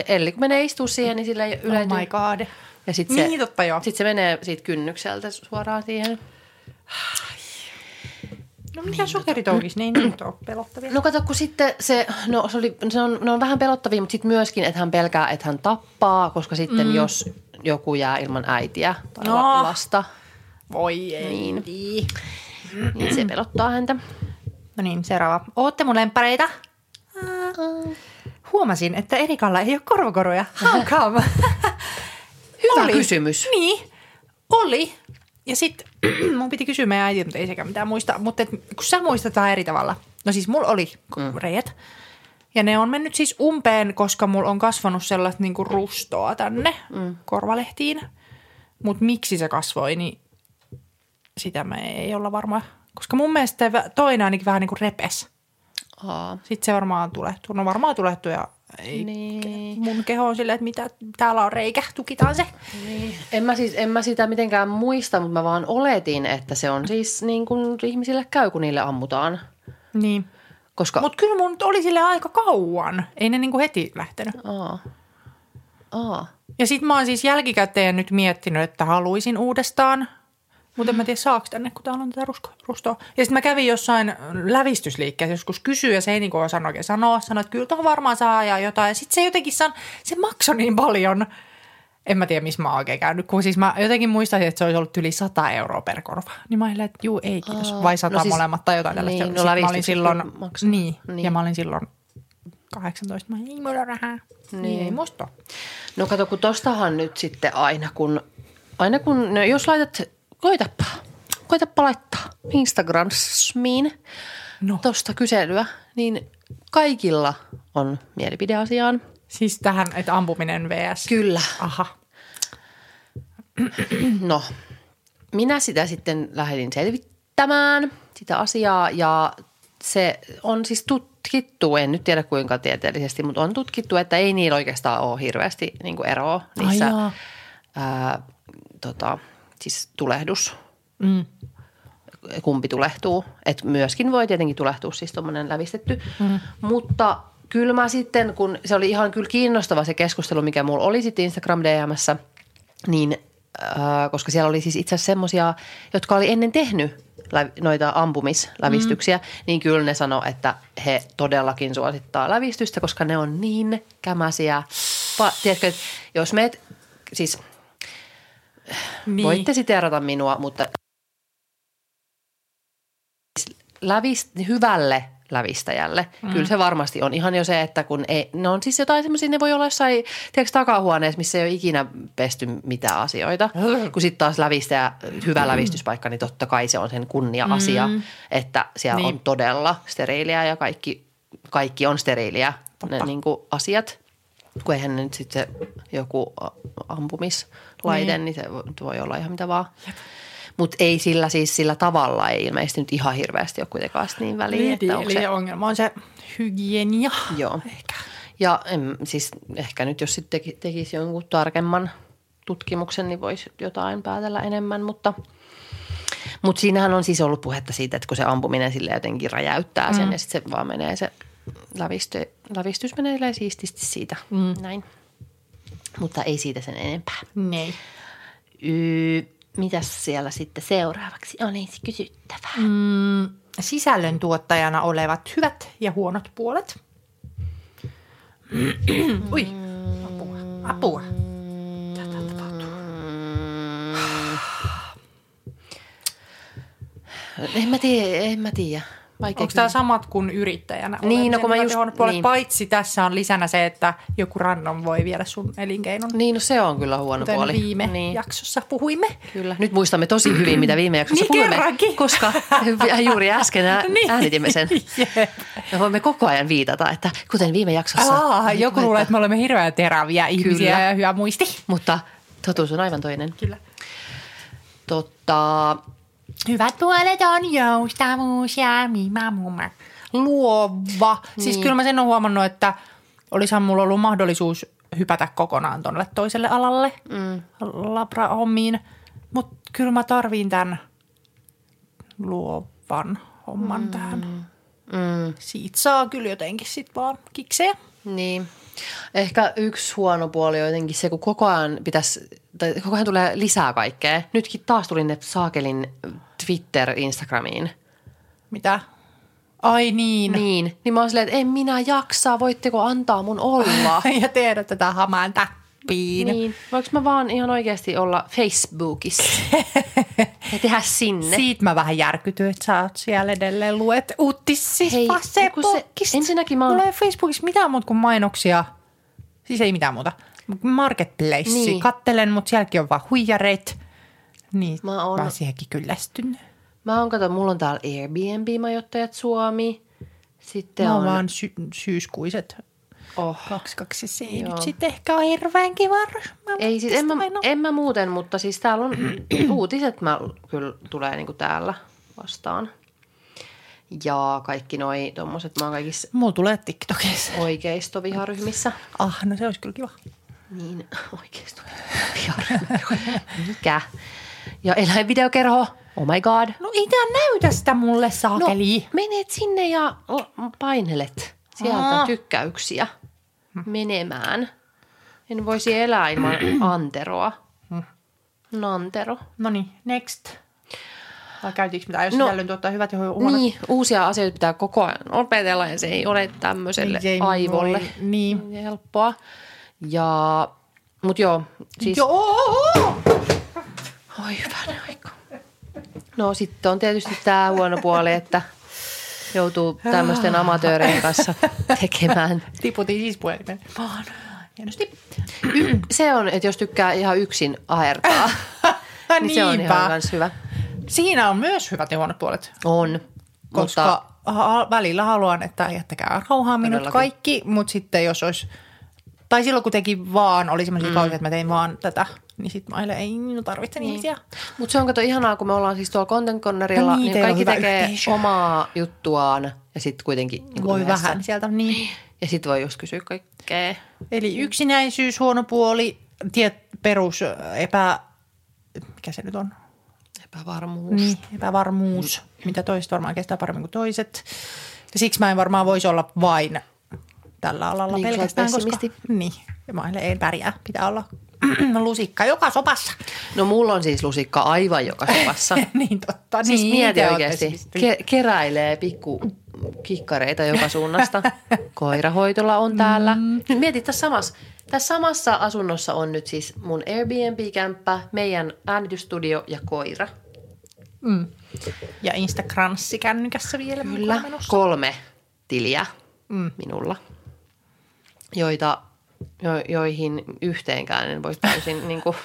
Elli kun menee istua siihen, niin sillä yleityy.
Oh my god.
Ja sitten
Niin,
se,
totta joo.
sit se menee siitä kynnykseltä suoraan siihen.
No mitä sokeritoukissa, ne ei nyt ole pelottavia.
No kato, kun sitten se, no se, oli, se on, ne on vähän pelottavia, mutta sitten myöskin, että hän pelkää, että hän tappaa, koska sitten mm. jos joku jää ilman äitiä tai
No.
no. lasta,
Voi ei.
Niin. niin se pelottaa häntä.
No niin, seuraava. Ootte mun lempareita? Huomasin, että Erikalla ei ole korvakoruja. How come?
Hyvä
Oli.
kysymys.
Niin, oli. Ja sitten mun piti kysyä meidän äiti, mutta ei sekään mitään muista. Mutta et, kun sä muistetaan eri tavalla. No siis mulla oli mm. reijät. Ja ne on mennyt siis umpeen, koska mulla on kasvanut sellaista niinku rustoa tänne mm. korvalehtiin. Mutta miksi se kasvoi, niin sitä me ei olla varma. Koska mun mielestä toinen ainakin vähän niin kuin repes.
Aa.
Sitten se varmaan tulehtuu. No varmaan tulehtuu ja ei
Niin.
mun keho on silleen, että mitä, täällä on reikä, tukitaan se.
Niin. En, mä siis, en mä sitä mitenkään muista, mutta mä vaan oletin, että se on siis niin kuin ihmisille käy, kun niille ammutaan.
Niin.
Koska...
Mutta kyllä mun oli sille aika kauan. Ei ne niinku heti lähtenyt.
Aa. Aa.
Ja sit mä oon siis jälkikäteen nyt miettinyt, että haluaisin uudestaan. Mutta en mä tiedä saako tänne, kun täällä on tätä rusko, rustoa. Ja sitten mä kävin jossain lävistysliikkeessä joskus kysyä ja se ei niinku osannut oikein sanoa. Sanoi, että kyllä tuohon varmaan saa ja jotain. Ja sitten se jotenkin san, se maksoi niin paljon. En mä tiedä, missä mä oon oikein käynyt. Kun siis mä jotenkin muistaisin, että se olisi ollut yli 100 euroa per korva. Niin mä olin, että juu, ei kiitos. Vai 100
no siis-
molemmat tai jotain tällaista.
niin, no
Sitten mä olin silloin, niin,
Niin.
ja mä olin silloin 18. Mä ei mulla rahaa. Niin,
Niin.
ei musta.
No kato, kun tostahan nyt sitten aina kun, aina kun, no jos laitat, koitappa, koitappa laittaa Instagramiin
No.
tosta kyselyä, niin kaikilla on mielipideasiaan.
Siis tähän, että ampuminen vs.
Kyllä.
Aha.
No, minä sitä sitten lähdin selvittämään, sitä asiaa, ja se on siis tutkittu, en nyt tiedä kuinka tieteellisesti, mutta on tutkittu, että ei niillä oikeastaan ole hirveästi niin eroa niissä ää, tota, siis tulehdus,
Mm.
kumpi tulehtuu. Et myöskin voi tietenkin tulehtua siis tuommoinen lävistetty, mm. mutta kyllä mä sitten, kun se oli ihan kyllä kiinnostava se keskustelu, mikä mulla oli sitten Instagram DMssä, niin äh, koska siellä oli siis itse asiassa semmoisia, jotka oli ennen tehnyt noita ampumislävistyksiä, mm. niin kyllä ne sanoi, että he todellakin suosittaa lävistystä, koska ne on niin kämäsiä. Pa- tiedätkö, että jos meet, siis
Niin.
voitte siteerata minua, mutta lävis, hyvälle lävistäjälle. Mm. Kyllä se varmasti on. Ihan jo se, että kun ei, ne on siis jotain semmoisia, ne voi olla jossain, tiedätkö, takahuoneessa, missä ei ole ikinä pesty mitään asioita. Kun sitten taas lävistäjä, hyvä lävistyspaikka, niin totta kai se on sen kunnia-asia, mm. että siellä
Niin.
on todella steriiliä ja kaikki, kaikki on steriiliä, ne niin kuin asiat. Kun eihän nyt sitten joku ampumislaite, niin. niin se voi- olla ihan mitä vaan. Mutta ei sillä siis sillä tavalla ei ilmeisesti nyt ihan hirveästi ole kuitenkaan niin väliä,
Niin,
että
eli
se,
ongelma on se hygienia.
joo.
Ehkä.
Ja em, siis ehkä nyt jos sitten teki, tekisi jonkun tarkemman tutkimuksen, niin voisi jotain päätellä enemmän, mutta mutta siinähän on siis ollut puhetta siitä, että kun se ampuminen sille jotenkin räjäyttää sen mm. ja sitten se vaan menee se lävisty, lävistys menee siististi siitä, mm. näin. Mutta ei siitä sen enempää.
Niin.
Y- mitäs siellä sitten seuraavaksi olisi kysyttävää?
Mm, sisällön tuottajana olevat hyvät ja huonot puolet. Ui, apua, apua. Tätä tapahtuu.
En mä tiedä, en mä tiedä. Vaikea
Onko tämä samat kuin yrittäjänä?
Niin, no kun mä just-
puolet,
niin.
Paitsi tässä on lisänä se, että joku random voi viedä sun elinkeinon.
Niin, no se on kyllä huono
Kuten
puoli.
viime
niin.
jaksossa puhuimme.
Kyllä. Nyt muistamme tosi hyvin, mitä viime jaksossa
Niin
puhuimme,
kerrankin.
koska juuri äsken ä-
Niin.
äänitimme sen.
Jep.
Me voimme koko ajan viitata, että kuten viime jaksossa.
Aa,
Nyt
joku luulee, että me olemme hirveän teräviä ihmisiä
Kyllä.
ja hyvä muisti.
Mutta totuus on aivan toinen.
Kyllä.
Totta,
Hyvät puolet on joustavuus ja mima mumma. Luova. Siis
Niin.
kyllä mä sen on huomannut, että olisihan mulla ollut mahdollisuus hypätä kokonaan tuonne toiselle alalle mm. labra-hommiin. Mutta kyllä mä tarviin tämän luovan homman mm. tähän.
mm,
Siitä saa kyllä jotenkin sit vaan kiksejä.
niin. Ehkä yksi huono puoli on jotenkin se, kun koko ajan pitäisi, tai koko ajan tulee lisää kaikkea. Nytkin taas tuli ne saakelin Twitter, Instagramiin.
Mitä? Ai niin.
Niin. Niin mä oon silleen, että en minä jaksaa, voitteko antaa mun olla?
ja tehdä tätä hamaan täppiin.
niin. Voinko mä vaan ihan oikeasti olla Facebookissa ja tehdä sinne?
Siitä mä vähän järkytyin, että sä oot siellä edelleen luet uutissis
Hei,
Facebookista.
se- ensinnäkin mä oon-
Mulla ei Facebookissa mitään muuta kuin mainoksia. Siis ei mitään muuta. Marketplace.
Niin.
Kattelen, mutta sielläkin on vaan huijareit. Niin,
Mä oon-
oon siihenkin kyllästynyt.
Mä oon, kato, mulla on täällä Airbnb-majoittajat Suomi. Sitten
Mä
on...
vaan sy- syyskuiset
Oh.
kaksi kaksi. Se ei
Joo.
nyt sitten ehkä ole hirveän kiva. Mä
Ei siis, en mä, en mä muuten, mutta siis täällä on uutiset mä kyllä tulee niinku täällä vastaan. Ja kaikki noi tommoset, mä oon kaikissa
Mulla tulee TikTokissa.
oikeistoviharyhmissä.
Ah, no se olisi kyllä kiva.
Niin, oikeistoviharyhmissä. Mikä? Ja eläinvideokerho, oh my god.
No ei tää näytä sitä mulle
No,
saakeli.
menet sinne ja painelet sieltä
Aa.
tykkäyksiä menemään. En voisi elää ilman anteroa. Nantero.
No niin, next. Vai käytiinkö mitään, jos
No,
no, sisällön tuottaa hyvät ja huonot?
Niin, uusia asioita pitää koko ajan opetella ja se ei ole tämmöiselle
Ei- ei
aivolle
voi, niin.
helppoa. Ja, mut joo, siis...
Joo!
Oi hyvänä aika. No sitten on tietysti tämä huono puoli, että joutuu tämmöisten amatöörien kanssa tekemään.
Tiputin siis puhelimen. Vaan. Hienosti.
Y- se on, että jos tykkää ihan yksin ahertaa, niin se on ihan kans hyvä.
Siinä on myös hyvät ja huonot puolet.
On,
Koska
mutta
välillä haluan, että jättäkää rauhaa minut
Todellakin.
kaikki, mutta sitten jos olisi, tai silloin kun teki vaan, oli semmoisia mm. kausia, että mä tein vaan tätä, niin sitten mä ajattelin, ei minun tarvitse niin. ihmisiä.
Mutta se on kato ihanaa, kun me ollaan siis tuolla Content Cornerilla,
No niin,
niin kaikki tekee
yhteisö.
omaa juttuaan ja sitten kuitenkin niin
Voi
yhdessä.
vähän sieltä, niin.
Ja sitten voi just kysyä kaikkea.
Eli yksinäisyys, huono puoli, tiet, perus epä... Mikä se nyt on?
Epävarmuus.
Niin, epävarmuus, mitä toiset varmaan kestää paremmin kuin toiset. Ja siksi mä en varmaan voisi olla vain tällä alalla
Niin,
pelkästään, koska... Niin, ja mä ei pärjää, pitää olla lusikka joka sopassa.
No mulla on siis lusikka aivan joka sopassa.
niin totta,
Siis
niin.
mieti oikeasti.
ootte
Ke- keräilee pikku kikkareita joka suunnasta. Koirahoitola on täällä.
Mm.
Nyt mieti tässä samassa. Tässä samassa asunnossa on nyt siis mun Airbnb-kämppä, meidän äänitysstudio ja koira.
Mm. Ja Instagranssi kännykässä vielä.
Kyllä. Kolme tiliä
Mm.
minulla, joita, jo, joihin yhteenkään en voi täysin niin kuin,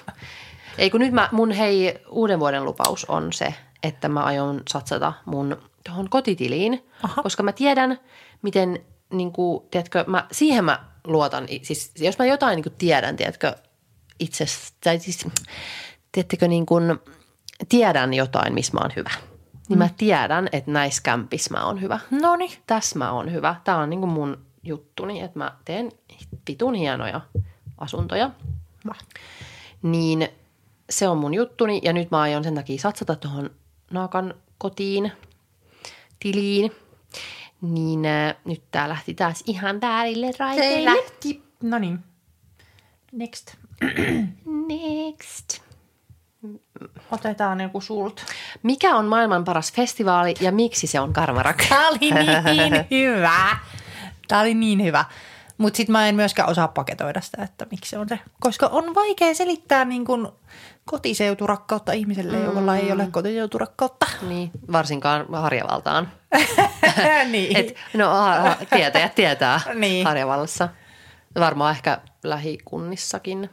ei kun nyt mä, mun hei uuden vuoden lupaus on se, että mä aion satsata mun tuohon kotitiliin,
Aha.
koska mä tiedän, miten niin kuin, tiedätkö, mä, siihen mä luotan, siis jos mä jotain niin kuin tiedän, tiedätkö, itse, tai siis, tiedättekö, niin kuin, tiedän jotain, missä mä oon hyvä, niin mä tiedän, että näissä kämpissä mä oon hyvä
No niin.
tässä mä oon hyvä. Tämä on niinku mun juttuni, että mä teen vitun hienoja asuntoja. Niin se on mun juttuni ja nyt mä aion sen takia satsata tuohon naakan kotiin, tiliin. Niin äh, nyt tää lähti taas ihan väärille raiteille.
lähti. No niin. Next.
Next.
Otetaan joku sult.
Mikä on maailman paras festivaali ja miksi se on Karmarak?
Tämä oli niin hyvä. Tämä oli niin hyvä. Mutta sitten mä en myöskään osaa paketoida sitä, että miksi se on se. Koska on vaikea selittää niin kun kotiseuturakkautta ihmiselle, mm. jolla ei ole kotiseuturakkautta.
Niin, varsinkaan Harjavaltaan.
niin.
Et, no ha- tietäjät tietää
Niin.
Harjavallassa. Varmaan ehkä lähikunnissakin.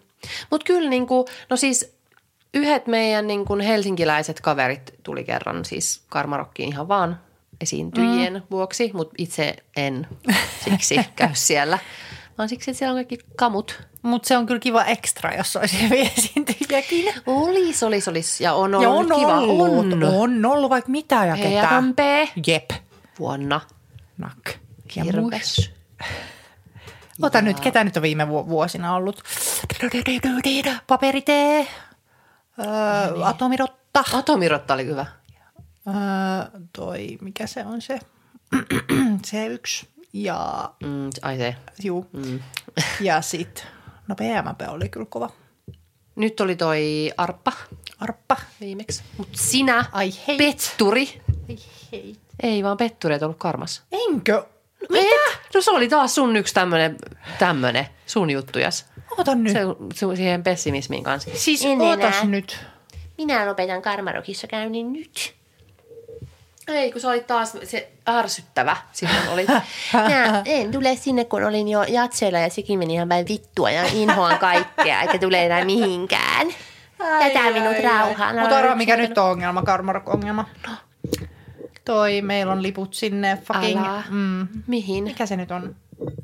Mutta kyllä niinku, no siis yhdet meidän niinku helsinkiläiset kaverit tuli kerran siis Karmarokkiin ihan vaan esiintyjien mm. vuoksi, mutta itse en siksi käy siellä. Vaan siksi, että siellä on kaikki kamut.
Mutta se on kyllä kiva ekstra, jos olisi hyviä esiintyjiäkin.
Olis, olis, olis. Ja on ollut
Ja on
kiva.
ollut,
On.
on ollut vaikka mitä ja ketä. Jep.
vuonna.
Nak. Ja
Kirves.
Ota nyt, ketä nyt on viime vu- vuosina ollut? Paperitee, öö, atomirotta,
Atomirotta oli hyvä.
Öö, toi, mikä se on se, C1 ja,
Mm, ai se.
juu, mm. ja sit, no PMP oli kyllä kova.
Nyt oli toi Arppa
Arppa.
viimeksi. Mut sinä,
Ai hei.
petturi,
Ai hei.
Ei vaan pettureet ollut karmas.
Enkö?
Mitä? No se oli taas sun yksi tämmönen, tämmönen sun juttujas.
Oota nyt.
Se, se siihen pessimismiin kanssa.
siis
En
ootas
enää.
nyt.
Minä lopetan Karmarokissa käynnin nyt.
Ei, kun se oli taas se ärsyttävä silloin oli.
Minä en tule sinne, kun olin jo jatseilla ja sekin meni ihan päin vittua ja inhoan kaikkea, eikä tule enää mihinkään. Jätä minut rauhaan.
Mutta arvaa, mikä nyt on ongelma, Karmarok-ongelma. Toi, meillä on liput sinne fucking... Mm,
Mihin?
mikä se nyt on?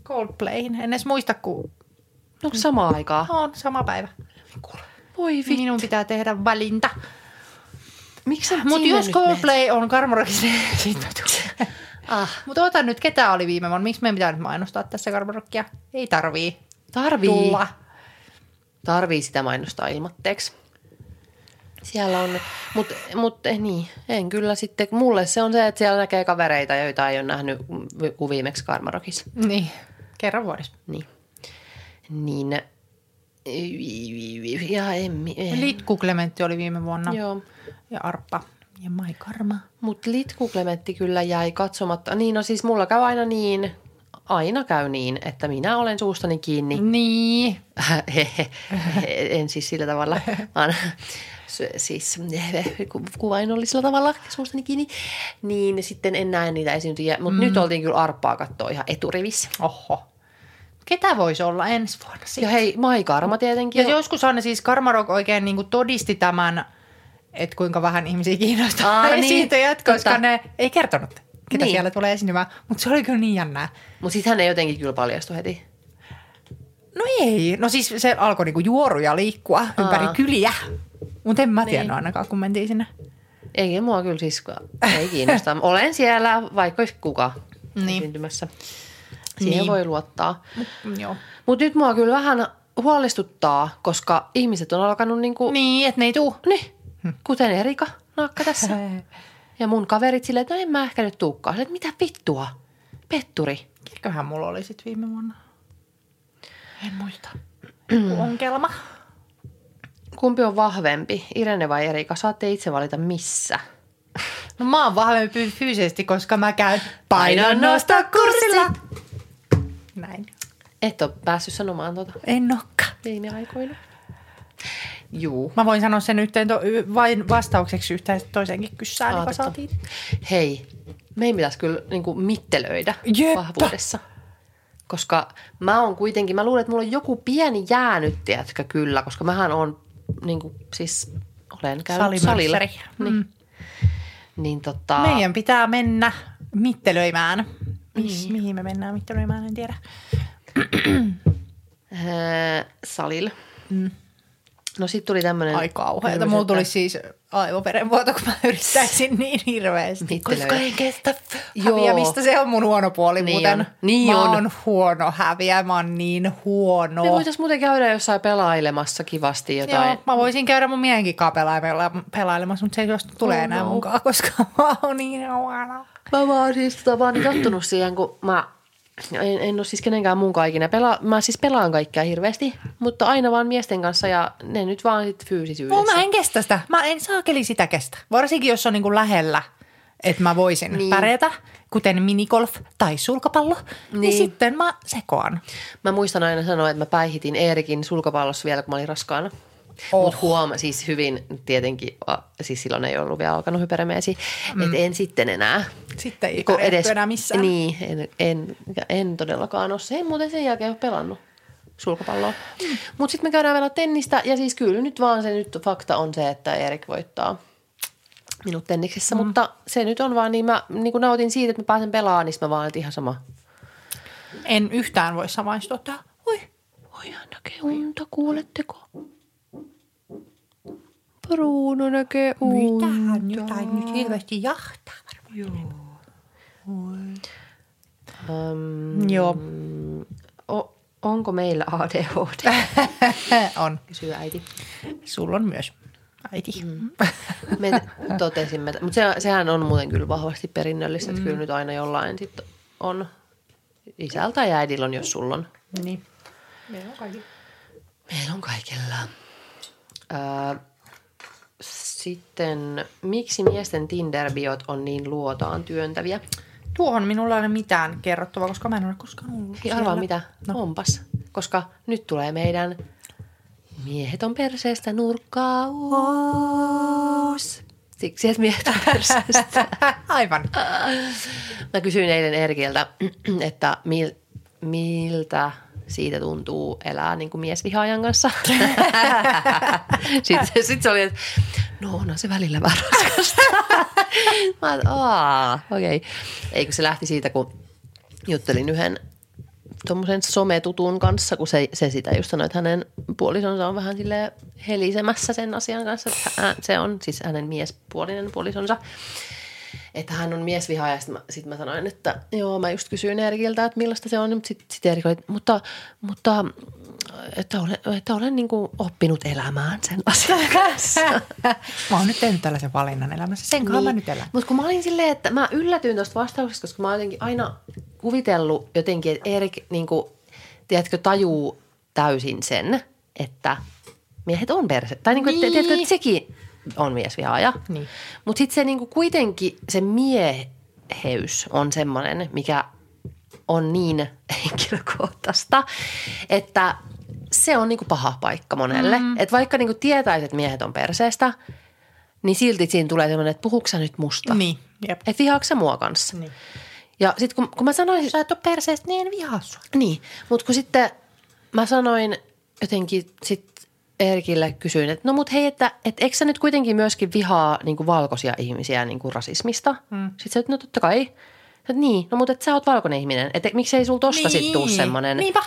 Coldplayhin. En edes muista, kun
Onko samaa aikaa?
on sama päivä.
Voi vittu.
Minun pitää tehdä valinta.
Miksi
Mutta jos Coldplay on Karmarokissa, niin mä tulen.
Ah.
Mutta ota nyt, ketä oli viime vuonna. Miksi meidän pitää nyt mainostaa tässä Karmarokkia? Ei tarvii?
Tarvii.
tulla.
Tarvii sitä mainostaa ilmatteeksi. Siellä on, mutta mut, eh, niin, en kyllä sitten, mulle se on se, että siellä näkee kavereita, joita ei ole nähnyt kuin viimeksi Karmarokissa.
Niin, kerran vuodessa.
Niin, niin ja en.
Litku Clementti oli viime vuonna.
Joo.
Ja Arppa. Ja Mai Karma.
Mutta Litku Klementti kyllä jäi katsomatta. Niin no siis mulla käy aina niin, aina käy niin, että minä olen suustani kiinni.
Niin.
en siis sillä tavalla, vaan siis ku- kuvainnollisella tavalla suustani kiinni. Niin sitten en näe niitä esiintyjiä. Mutta mm. nyt oltiin kyllä arppaa katsoa ihan eturivissä.
Oho. Ketä voisi olla ensi vuonna
Ja
sitten?
hei, Mai Karma tietenkin.
Ja joskushan ne siis Karmarok oikein niin todisti tämän, että kuinka vähän ihmisiä kiinnostaa
Aa, niin,
esiintyjät, koska
totta.
ne ei kertonut, ketä
Niin.
siellä tulee esiintymään. Mutta se oli kyllä niin jännää.
Mutta sitten hän ei jotenkin kyllä paljastu heti.
No ei. No siis se alkoi niinku juoruja liikkua Aa. ympäri kyliä. Mutta en mä tiennyt
Niin.
ainakaan, kun mentiin sinne.
Ei mua kyllä siis ei kiinnosta. Olen siellä vaikka kuka
Niin.
esiintymässä. Siihen
Niin.
voi luottaa.
Mm, Joo.
Mutta nyt mua kyllä vähän huolestuttaa, koska ihmiset on alkanut niinku,
Niin, että ne ei tuu.
niin, kuten Erika Naakka tässä. Ja mun kaverit silleen, että no en mä ehkä nyt tuukkaan. Silleen, että mitä vittua? Petturi.
Mikäköhän mulla oli sitten viime vuonna? En muista. Onkelma.
Kumpi on vahvempi, Irene vai Erika? Saatte itse valita missä.
No mä oon vahvempi fyysisesti, koska mä käyn painonnostokurssilla. Näin.
Et ole päässyt sanomaan tuota
En nokka.
viime aikoina. Juu.
Mä voin sanoa sen yhteen to, vain vastaukseksi yhteen toiseenkin kyssään, joka saatiin.
Hei, meidän pitäisi kyllä niin kuin mittelöidä
Jep.
vahvuudessa. Koska mä oon kuitenkin, mä luulen, että mulla on joku pieni jäänyt, tiedätkö, kyllä. Koska mähän on, niin kuin, siis olen käynyt salilla.
Salimörsseri.
Niin,
Mm.
niin tota,
Meidän pitää mennä mittelöimään. Mis, mihin me mennään mittelöimään, en tiedä.
ää, salilla. Mm. No sit tuli tämmönen...
Ai kauheeta. Mulla tuli siis aivoverenvuoto, kun mä yrittäisin niin hirveästi. Koska en kestä häviämistä. Se on mun huono puoli
Niin
muuten.
on. Niin
mä
on.
oon huono häviä. Mä oon niin huono.
Me voitaisiin muuten käydä jossain pelailemassa kivasti jotain.
Joo, mä voisin käydä mun miehenkin kanssa pelaile- pelailemassa, mutta se ei jos tulee
Oh
enää
no.
munkaan, koska mä oon niin huono.
Mä vaan siis tota, vaan niin tottunut siihen, kun mä en, en ole siis kenenkään muun ikinä. Pela, mä siis pelaan kaikkea hirveästi, mutta aina vaan miesten kanssa ja ne nyt vaan sit fyysisyydessä.
No, mä en kestä sitä. Mä en saakeli sitä kestä. Varsinkin, jos on niinku lähellä, että mä voisin
Niin.
pärjätä, kuten minigolf tai sulkapallo, niin,
Niin.
niin sitten mä sekoan.
Mä muistan aina sanoa, että mä päihitin Eerikin sulkapallossa vielä, kun mä olin raskaana.
Oh.
Mutta huoma, siis hyvin tietenkin, siis silloin ei ollut vielä alkanut hyperemeesi, mm. että en sitten enää.
Sitten ei
Kun
pärjätty enää missään.
Niin, en, en, en todellakaan ole se. En muuten sen jälkeen ole pelannut sulkapalloa. Mm. Mutta sitten me käydään vielä tennistä ja siis kyllä nyt vaan se nyt fakta on se, että Erik voittaa minut tenniksessä. Mm. Mutta se nyt on vaan niin, mä niin kun nautin siitä, että mä pääsen pelaamaan, niin mä vaan, että ihan sama.
En yhtään voi samaistua tähän. Oi,
Oi, hän näkee unta, kuuletteko? Bruno näkee unta.
mitähän nyt, tai nyt hirveästi jahtaa varmaan.
Um,
Joo.
o, onko meillä ADHD?
on.
Kysyy äiti.
Sulla on myös äiti. Mm.
Me totesimme, mutta se, sehän on muuten kyllä vahvasti perinnöllistä, että kyllä nyt aina jollain sit on isältä ja äidillä on, jos sulla on.
Niin. Meillä on kaikki.
Meillä on kaikilla. Öö, Sitten, miksi miesten Tinder-biot on niin luotaan työntäviä?
Tuohon minulla ei ole mitään kerrottavaa, koska mä en ole koskaan ollut
Ei arvaa mitä, no. onpas. Koska nyt tulee meidän Miehet on perseestä nurkkaus. Siksi, että miehet on perseestä.
Aivan.
Mä kysyin eilen Erkiltä, että mil, miltä siitä tuntuu elää niin kuin miesvihaajan kanssa. sitten, sitten se oli, että no onhan se välillä vähän raskasta. Mä okei. Okay. Eikö se lähti siitä, kun juttelin yhden tuommoisen sometutun kanssa, kun se, se sitä just sanoi, että hänen puolisonsa on vähän sille helisemässä sen asian kanssa. Että se on siis hänen miespuolinen puolisonsa. Että hän on miesvihaaja. Sitten mä, sit mä sanoin, että joo, mä just kysyin Erikiltä, että millaista se on. Mutta sitten sit Erik oli, mutta, mutta että olen, että olen niin kuin oppinut elämään sen asian kanssa.
Mä oon nyt tehnyt tällaisen valinnan elämässä. Sen niin. mä nyt elän.
Mutta kun mä olin silleen, että mä yllätyin tuosta vastauksesta, koska mä oon jotenkin aina kuvitellut jotenkin, että Erik niin kuin, tiedätkö, tajuu täysin sen, että miehet on perse. Tai niin kuin, niin. tiedätkö, että sekin on miesvihaaja.
Niin.
Mutta sitten se niin kuin kuitenkin, se mieheys on semmoinen, mikä on niin henkilökohtaista, että se on niinku paha paikka monelle. Mm. Että vaikka niinku tietäisi, että miehet on perseestä, niin silti siinä tulee semmoinen, että puhuuko nyt musta?
Niin, jep.
Että vihaatko sä mua kanssa?
Niin.
Ja sitten kun, kun mä sanoin...
Sä et ole perseestä, niin en vihaa sua.
Niin, mutta kun sitten mä sanoin jotenkin sit Erkille kysyin, että no mut hei, että et eikö sä nyt kuitenkin myöskin vihaa niin kuin valkoisia ihmisiä niin kuin rasismista? Mm. Sitten se, että no totta kai. Että niin, no mutta et sä oot valkoinen ihminen. Että miksei sul tosta niin. sit tuu semmonen...
Niinpä.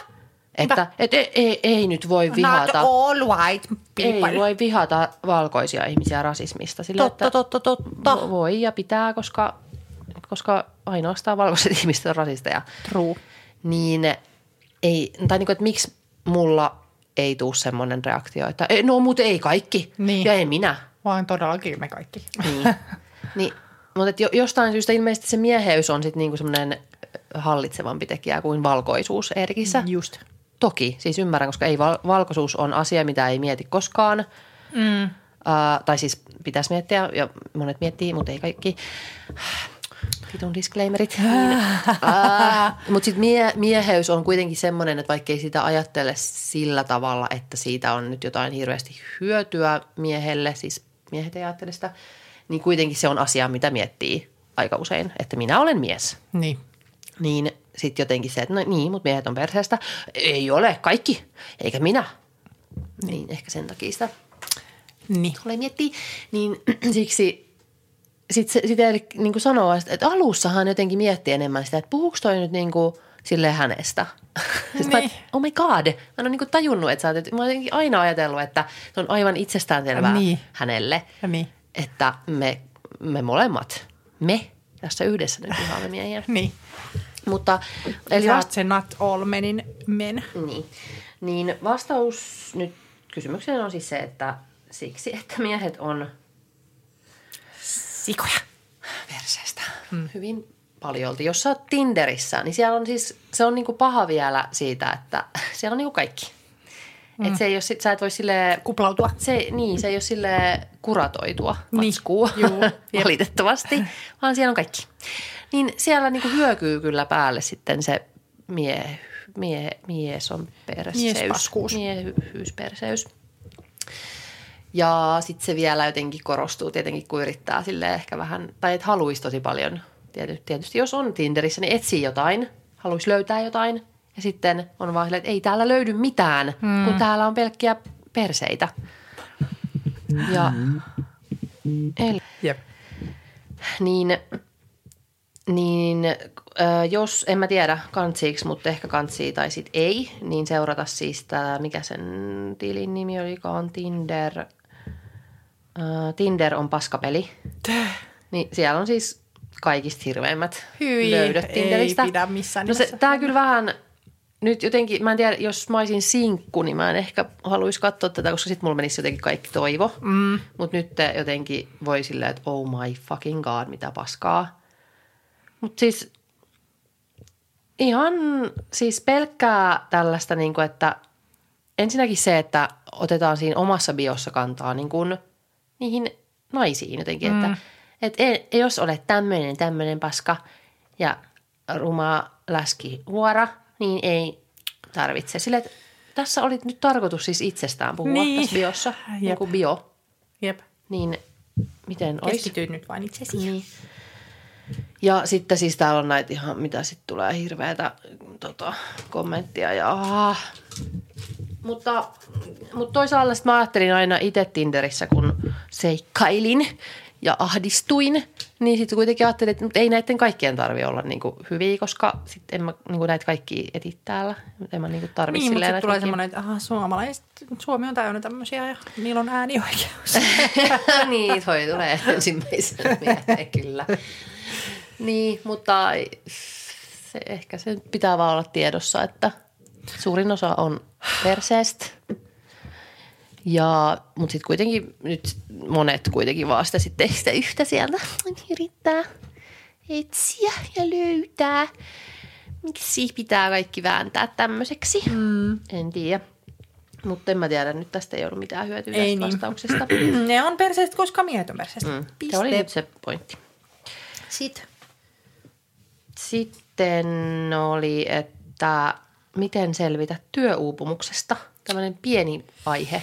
Että et, ei, ei, ei nyt voi vihata.
Not all white people.
Ei voi vihata valkoisia ihmisiä rasismista. Sillä,
Totta,
että
totta, totta.
vo- Voi ja pitää, koska, koska ainoastaan valkoiset ihmiset on rasisteja.
True.
Niin ei, tai niin kuin, että miksi mulla ei tuu semmoinen reaktio, että "Ei, no mutta ei kaikki
Niin.
ja ei minä.
Vaan todellakin me kaikki.
Niin. niin, mutta et jo, jostain syystä ilmeisesti se mieheys on sitten niinku semmoinen hallitsevampi tekijä kuin valkoisuus Erikissä.
Just.
Toki, siis ymmärrän, koska ei val- valkoisuus on asia, mitä ei mieti koskaan. Mm. Uh, tai siis pitäisi miettiä, ja monet miettii, mutta ei kaikki. Vitun disclaimerit. Niin, uh, mutta sitten mie- mieheys on kuitenkin semmoinen, että vaikka ei sitä ajattele sillä tavalla, että siitä on nyt jotain hirveästi hyötyä miehelle, siis miehet ei ajattele sitä, niin kuitenkin se on asia, mitä miettii aika usein, että minä olen mies
Niin.
niin sitten jotenkin se, että no niin, mutta miehet on perseestä. Ei ole kaikki, eikä minä. Niin ehkä sen takia sitä
Niin.
tulee miettiä. Niin siksi sitten sit Erik niin kuin sanoo, että alussahan jotenkin miettii enemmän sitä, että puhuuko toi nyt niin kuin sille hänestä. Sitten mä,
Niin.
oh my god, mä en ole niin kuin tajunnut, että sä oot, mä oon aina ajatellut, että se on aivan itsestäänselvää
Niin.
hänelle,
Niin.
että me, me molemmat, me tässä yhdessä nyt vihaamme miehiä.
Niin.
Mutta eli
Just se not all menin men.
niin. niin vastaus nyt kysymykseen on siis se, että siksi, että miehet on
Sikoja.
perseestä mm. hyvin paljolti. Jos sä oot Tinderissä, niin siellä on siis, se on niinku paha vielä siitä, että siellä on niinku kaikki. Mm. Et se ei ole, sit- sä et voi sille
Kuplautua.
se, niin, se ei ole sille kuratoitua
Niin.
matskua,
Juu, jep.
valitettavasti, vaan siellä on kaikki. Niin siellä niinku hyökyy kyllä päälle sitten se mie, mie, mies on perseys.
Miespaskuus.
Miehyysperseys. Ja sitten se vielä jotenkin korostuu tietenkin, kun yrittää sille ehkä vähän, tai että haluaisi tosi paljon. Tietysti, tietysti jos on Tinderissä, niin etsii jotain, haluaisi löytää jotain. Ja sitten on vaan silleen, että ei täällä löydy mitään, hmm. kun täällä on pelkkiä perseitä. Ja eli,
Jep.
niin, niin jos, en mä tiedä kantsiiksi, mutta ehkä kantsii tai sit ei, niin seurata siis tää, mikä sen tilin nimi olikaan, Tinder. Ö, Tinder on paskapeli. Niin siellä on siis kaikista hirveimmät
Hyi,
löydöt
ei
Tinderistä.
pidä missään
No se, tää kyllä vähän, nyt jotenkin, mä en tiedä, jos mä olisin sinkku, niin mä en ehkä haluaisi katsoa tätä, koska sitten mulla menisi jotenkin kaikki toivo. Mm. Mutta nyt te jotenkin voi silleen, että oh my fucking god, mitä paskaa. Mutta siis ihan siis pelkkää tällaista, niin kuin, että ensinnäkin se, että otetaan siinä omassa biossa kantaa niin kuin niihin naisiin jotenkin, mm. että et ei, jos olet tämmöinen, tämmöinen paska ja ruma läski huora, niin ei tarvitse. Sille, että tässä oli nyt tarkoitus siis itsestään puhua
Niin.
tässä biossa, niin
Jep.
kuin bio,
Jep.
niin miten olisi?
Keskityt nyt vain itseesi.
Niin. Ja sitten siis täällä on näitä ihan, mitä sitten tulee hirveätä tota, kommenttia ja ah. Mutta, mutta toisaalta sit mä ajattelin aina itse Tinderissä, kun seikkailin ja ahdistuin, niin sitten kuitenkin ajattelin, että ei näiden kaikkien tarvi olla niinku hyviä, koska sitten en mä niinku näitä kaikki etit täällä. En mä niinku tarvi
Niin, mutta
silleen näitä
tulee semmoinen, että aha, suomalaiset, Suomi on täynnä tämmöisiä ja niillä on äänioikeus.
niin, toi tulee ensimmäisenä mieleen, kyllä. Niin, mutta se, ehkä se pitää vaan olla tiedossa, että suurin osa on perseestä. Ja, mutta sitten kuitenkin nyt monet kuitenkin vaan sitä sitten sitä yhtä sieltä yrittää etsiä ja löytää. Miksi pitää kaikki vääntää tämmöiseksi? Mm. En tiedä. Mutta en mä tiedä, nyt tästä ei ollut mitään hyötyä
Ei
tästä
niin.
vastauksesta.
ne on perseestä, koska miehet on perseestä.
Mm.
Piste.
Se oli nyt se pointti.
Sit.
Sitten oli, että miten selvitä työuupumuksesta. Tämmöinen pieni aihe.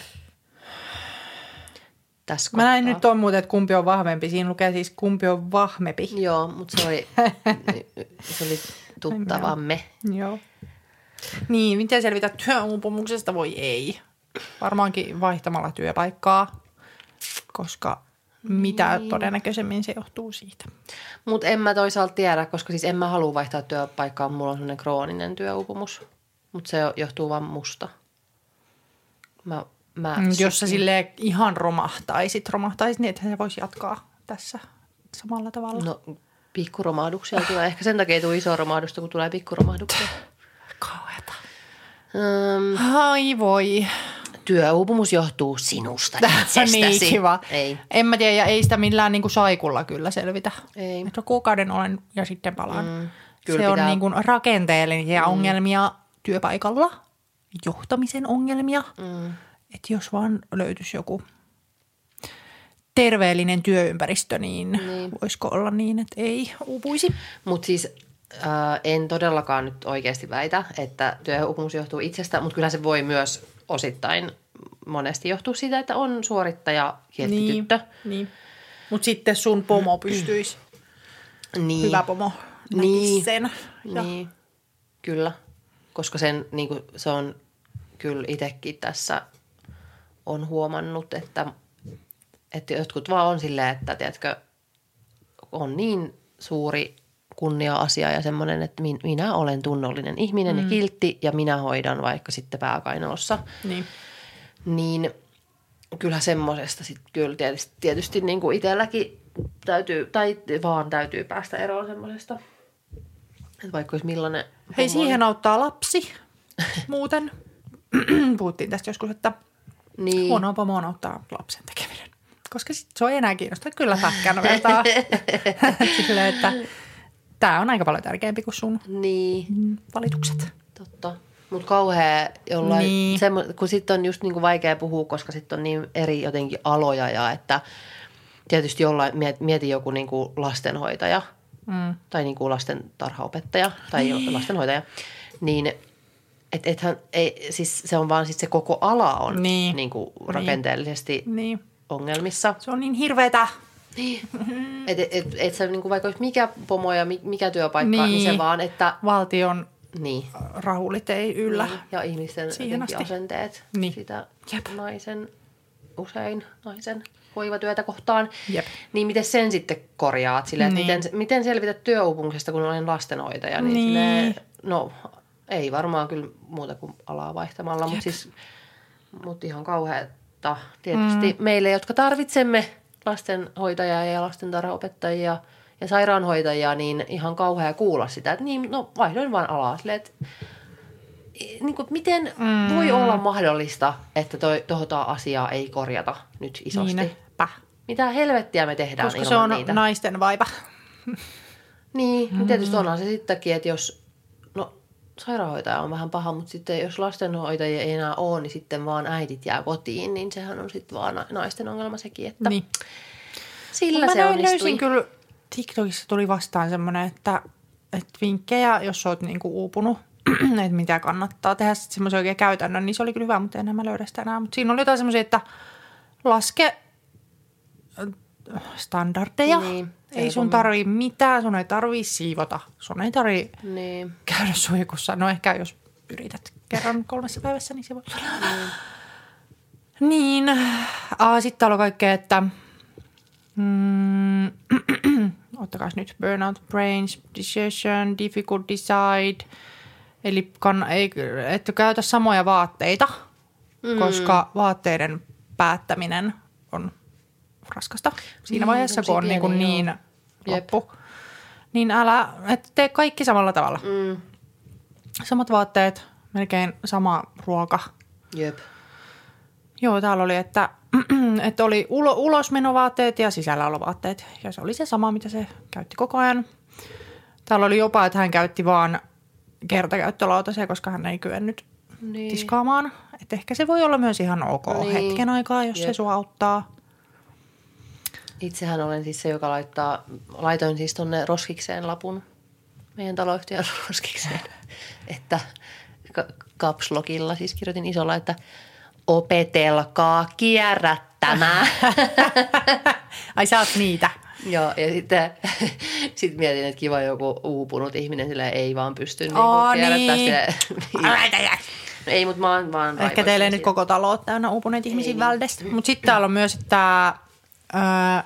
Tässä
Mä näin
kohtaa.
nyt on muuten, että kumpi on vahvempi. Siinä lukee siis kumpi on vahmempi.
Joo, mutta se oli, se oli tuttavamme.
Joo. Niin, miten selvitä työuupumuksesta? Voi ei. Varmaankin vaihtamalla työpaikkaa, koska mitä
Niin.
todennäköisemmin se johtuu siitä.
Mutta en mä toisaalta tiedä, koska siis en mä halua vaihtaa työpaikkaa. Mulla on sellainen krooninen työuupumus. Mutta se johtuu vaan musta. Mä, mä
Mm, Jos sä silleen ihan romahtaisit, romahtaisit niin, että se voisi jatkaa tässä samalla tavalla.
No pikkuromahduksia tulee. Ehkä sen takia ei tule iso romahdusta, kun tulee pikkuromahduksia.
Kauheeta.
Öm,
Ai voi.
työuupumus johtuu sinusta itsestäsi.
niin kiva.
Ei.
En mä tiedä, ja ei sitä millään niinku saikulla kyllä selvitä.
Ei.
Että kuukauden olen ja sitten palaan. Mm,
kyllä
se on
pitää-
niinku rakenteellisia mm. ongelmia työpaikalla, johtamisen ongelmia. Mm. Että jos vaan löytyisi joku terveellinen työympäristö, niin, niin. voisiko olla niin, että ei uupuisi?
Mutta siis äh, en todellakaan nyt oikeasti väitä, että työuupumus johtuu itsestä, mutta kyllä se voi myös osittain monesti johtua siitä, että on suorittaja kieltityttö.
niin. Mutta sitten sun pomo pystyisi,
Niin.
hyvä pomo,
Niin.
sen. Ja
Niin, kyllä. Koska sen, niin kuin, se on kyllä itsekin tässä on huomannut, että, että jotkut vaan on silleen, että tiedätkö, on niin suuri kunnia-asia ja semmoinen, että min- minä olen tunnollinen ihminen mm. ja kiltti ja minä hoidan vaikka sitten pääkainalossa.
Niin.
Niin kyllä semmoisesta sitten kyllä tietysti, tietysti niin kuin itselläkin täytyy, tai vaan täytyy päästä eroon semmoisesta. Että vaikka olisi millainen...
Hei, siihen auttaa lapsi muuten. Puhuttiin tästä joskus, että
Niin.
huonoa pomoon auttaa lapsen tekeminen. Koska sit se on enää kiinnostaa kyllä pätkän vertaa. Silleen, että tämä on aika paljon tärkeämpi kuin sun
Niin,
valitukset.
totta. Mutta kauhea jollain,
Niin.
semmo, kun sitten on just niinku vaikea puhua, koska sitten on niin eri jotenkin aloja ja että tietysti jollain, miet- mieti joku niinku lastenhoitaja mm. tai niinku lasten tarhaopettaja tai niin. lastenhoitaja, niin et, ethän, ei, siis se on vaan sit se koko ala on
Niin.
niin. niinku rakenteellisesti
Niin.
ongelmissa.
Se on niin hirveetä.
Niin. Et, et, et, et se niinku vaikka olisi mikä pomo ja mi- mikä työpaikka, niin, niin se vaan, että
Valtion
niin.
rahulit ei yllä.
Niin, ja ihmisten asenteet
Niin.
sitä
Jep.
naisen, usein naisen hoivatyötä kohtaan.
Jep.
Niin miten sen sitten korjaat? Sille,
Niin.
miten, miten selvität työuupumuksesta, kun olen lastenhoitaja? Niin,
Niin.
niin. Silleen, no ei varmaan kyllä muuta kuin alaa vaihtamalla, mutta siis mut ihan kauheata. Tietysti mm. meille, jotka tarvitsemme lastenhoitajia ja lastentarhaopettajia ja sairaanhoitajia, niin ihan kauhea kuulla sitä, että niin, no vaihdoin vaan alaa. Silleen, että niin kuin, miten mm. voi olla mahdollista, että toi, tohota asiaa ei korjata nyt isosti?
Niinpä.
Mitä helvettiä me tehdään
Koska se on
niitä?
naisten vaiva.
Niin, mm. tietysti onhan se sittenkin, että jos, no sairaanhoitaja on vähän paha, mutta sitten jos lastenhoitajia ei enää ole, niin sitten vaan äidit jää kotiin, niin sehän on sitten vaan na- naisten ongelma sekin, että
Niin.
Sillä
Mä
se onnistui.
löysin kyllä, TikTokissa tuli vastaan semmoinen, että, että vinkkejä, jos oot niinku uupunut, että mitä kannattaa tehdä sitten semmoisen oikein käytännön, niin se oli kyllä hyvä, mutta enää mä löydä sitä enää. Mutta siinä oli jotain semmoisia, että laske standardeja.
Niin,
ei sun tarvii mitään, sun ei tarvii siivota, sun ei tarvii
Niin.
käydä suihkussa. No ehkä jos yrität kerran kolmessa päivässä, niin se voi Niin. Ah, sitten täällä on kaikkea, että mm, ottakaa nyt burnout, brains, decision, difficult decide. Eli kann, ei, et käytä samoja vaatteita, mm. koska vaatteiden päättäminen on raskasta siinä
Niin,
vaiheessa, kun on
tommosia
niin, kuin niin
joo.
loppu. Niin älä, et tee kaikki samalla tavalla.
Mm.
Samat vaatteet, melkein sama ruoka.
Jep.
Joo, täällä oli, että, että oli ulo, ulosmenovaatteet ja sisälläolovaatteet. Ja se oli se sama, mitä se käytti koko ajan. Täällä oli jopa, että hän käytti vaan kertakäyttölautasia, koska hän ei kyennyt
Niin.
tiskaamaan. Että ehkä se voi olla myös ihan ok
Niin.
hetken aikaa, jos se
Jep.
sua auttaa.
Itsehän olen siis se, joka laittaa, laitoin siis tonne roskikseen lapun, meidän taloyhtiön roskikseen, että ka- capslogilla siis kirjoitin isolla, että opetelkaa kierrättämään.
Ai sä oot niitä.
Joo, ja sitten sit mietin, että kiva joku uupunut ihminen, sillä ei vaan pysty niin
Oo,
kierrättää
niin.
sitä. Ei, mutta mä oon vaan
Ehkä teille nyt koko talo on täynnä uupuneita ihmisiä
niin.
väldestä. Mutta sitten täällä on myös, että öö,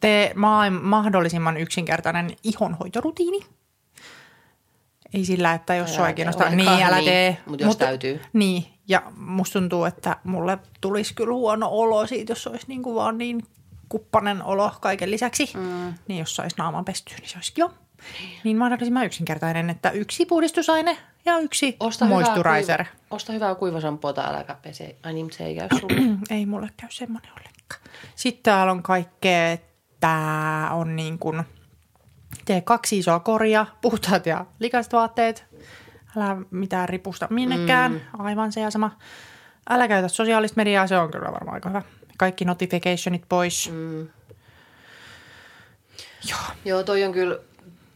tee maailman mahdollisimman yksinkertainen ihonhoitorutiini. Ei sillä, että jos sua ei kiinnosta, niin älä
niin.
tee.
Mut jos täytyy.
Niin, ja musta tuntuu, että mulle tulisi kyllä huono olo siitä, jos olisi niin kuin vaan niin kuppanen olo kaiken lisäksi. Mm. Niin jos saisi naaman pestyä, niin se olisi kiva. Niin mahdollisimman yksinkertainen, että yksi puhdistusaine ja yksi
Osta
moisturizer.
Hyvää kuiva, osta hyvää kuivasampoota, äläkä pese. Ai niin, mutta se ei käy sulle.
Ei mulle käy semmoinen ollenkaan. Sitten täällä on kaikkea, että on niin kuin, tee kaksi isoa koria, puhtaat ja likaiset vaatteet. Älä mitään ripusta minnekään, mm. aivan se ja sama. Älä käytä sosiaalista mediaa, se on kyllä varmaan aika hyvä. Kaikki notificationit pois. Mm. Joo.
Joo, toi on kyllä,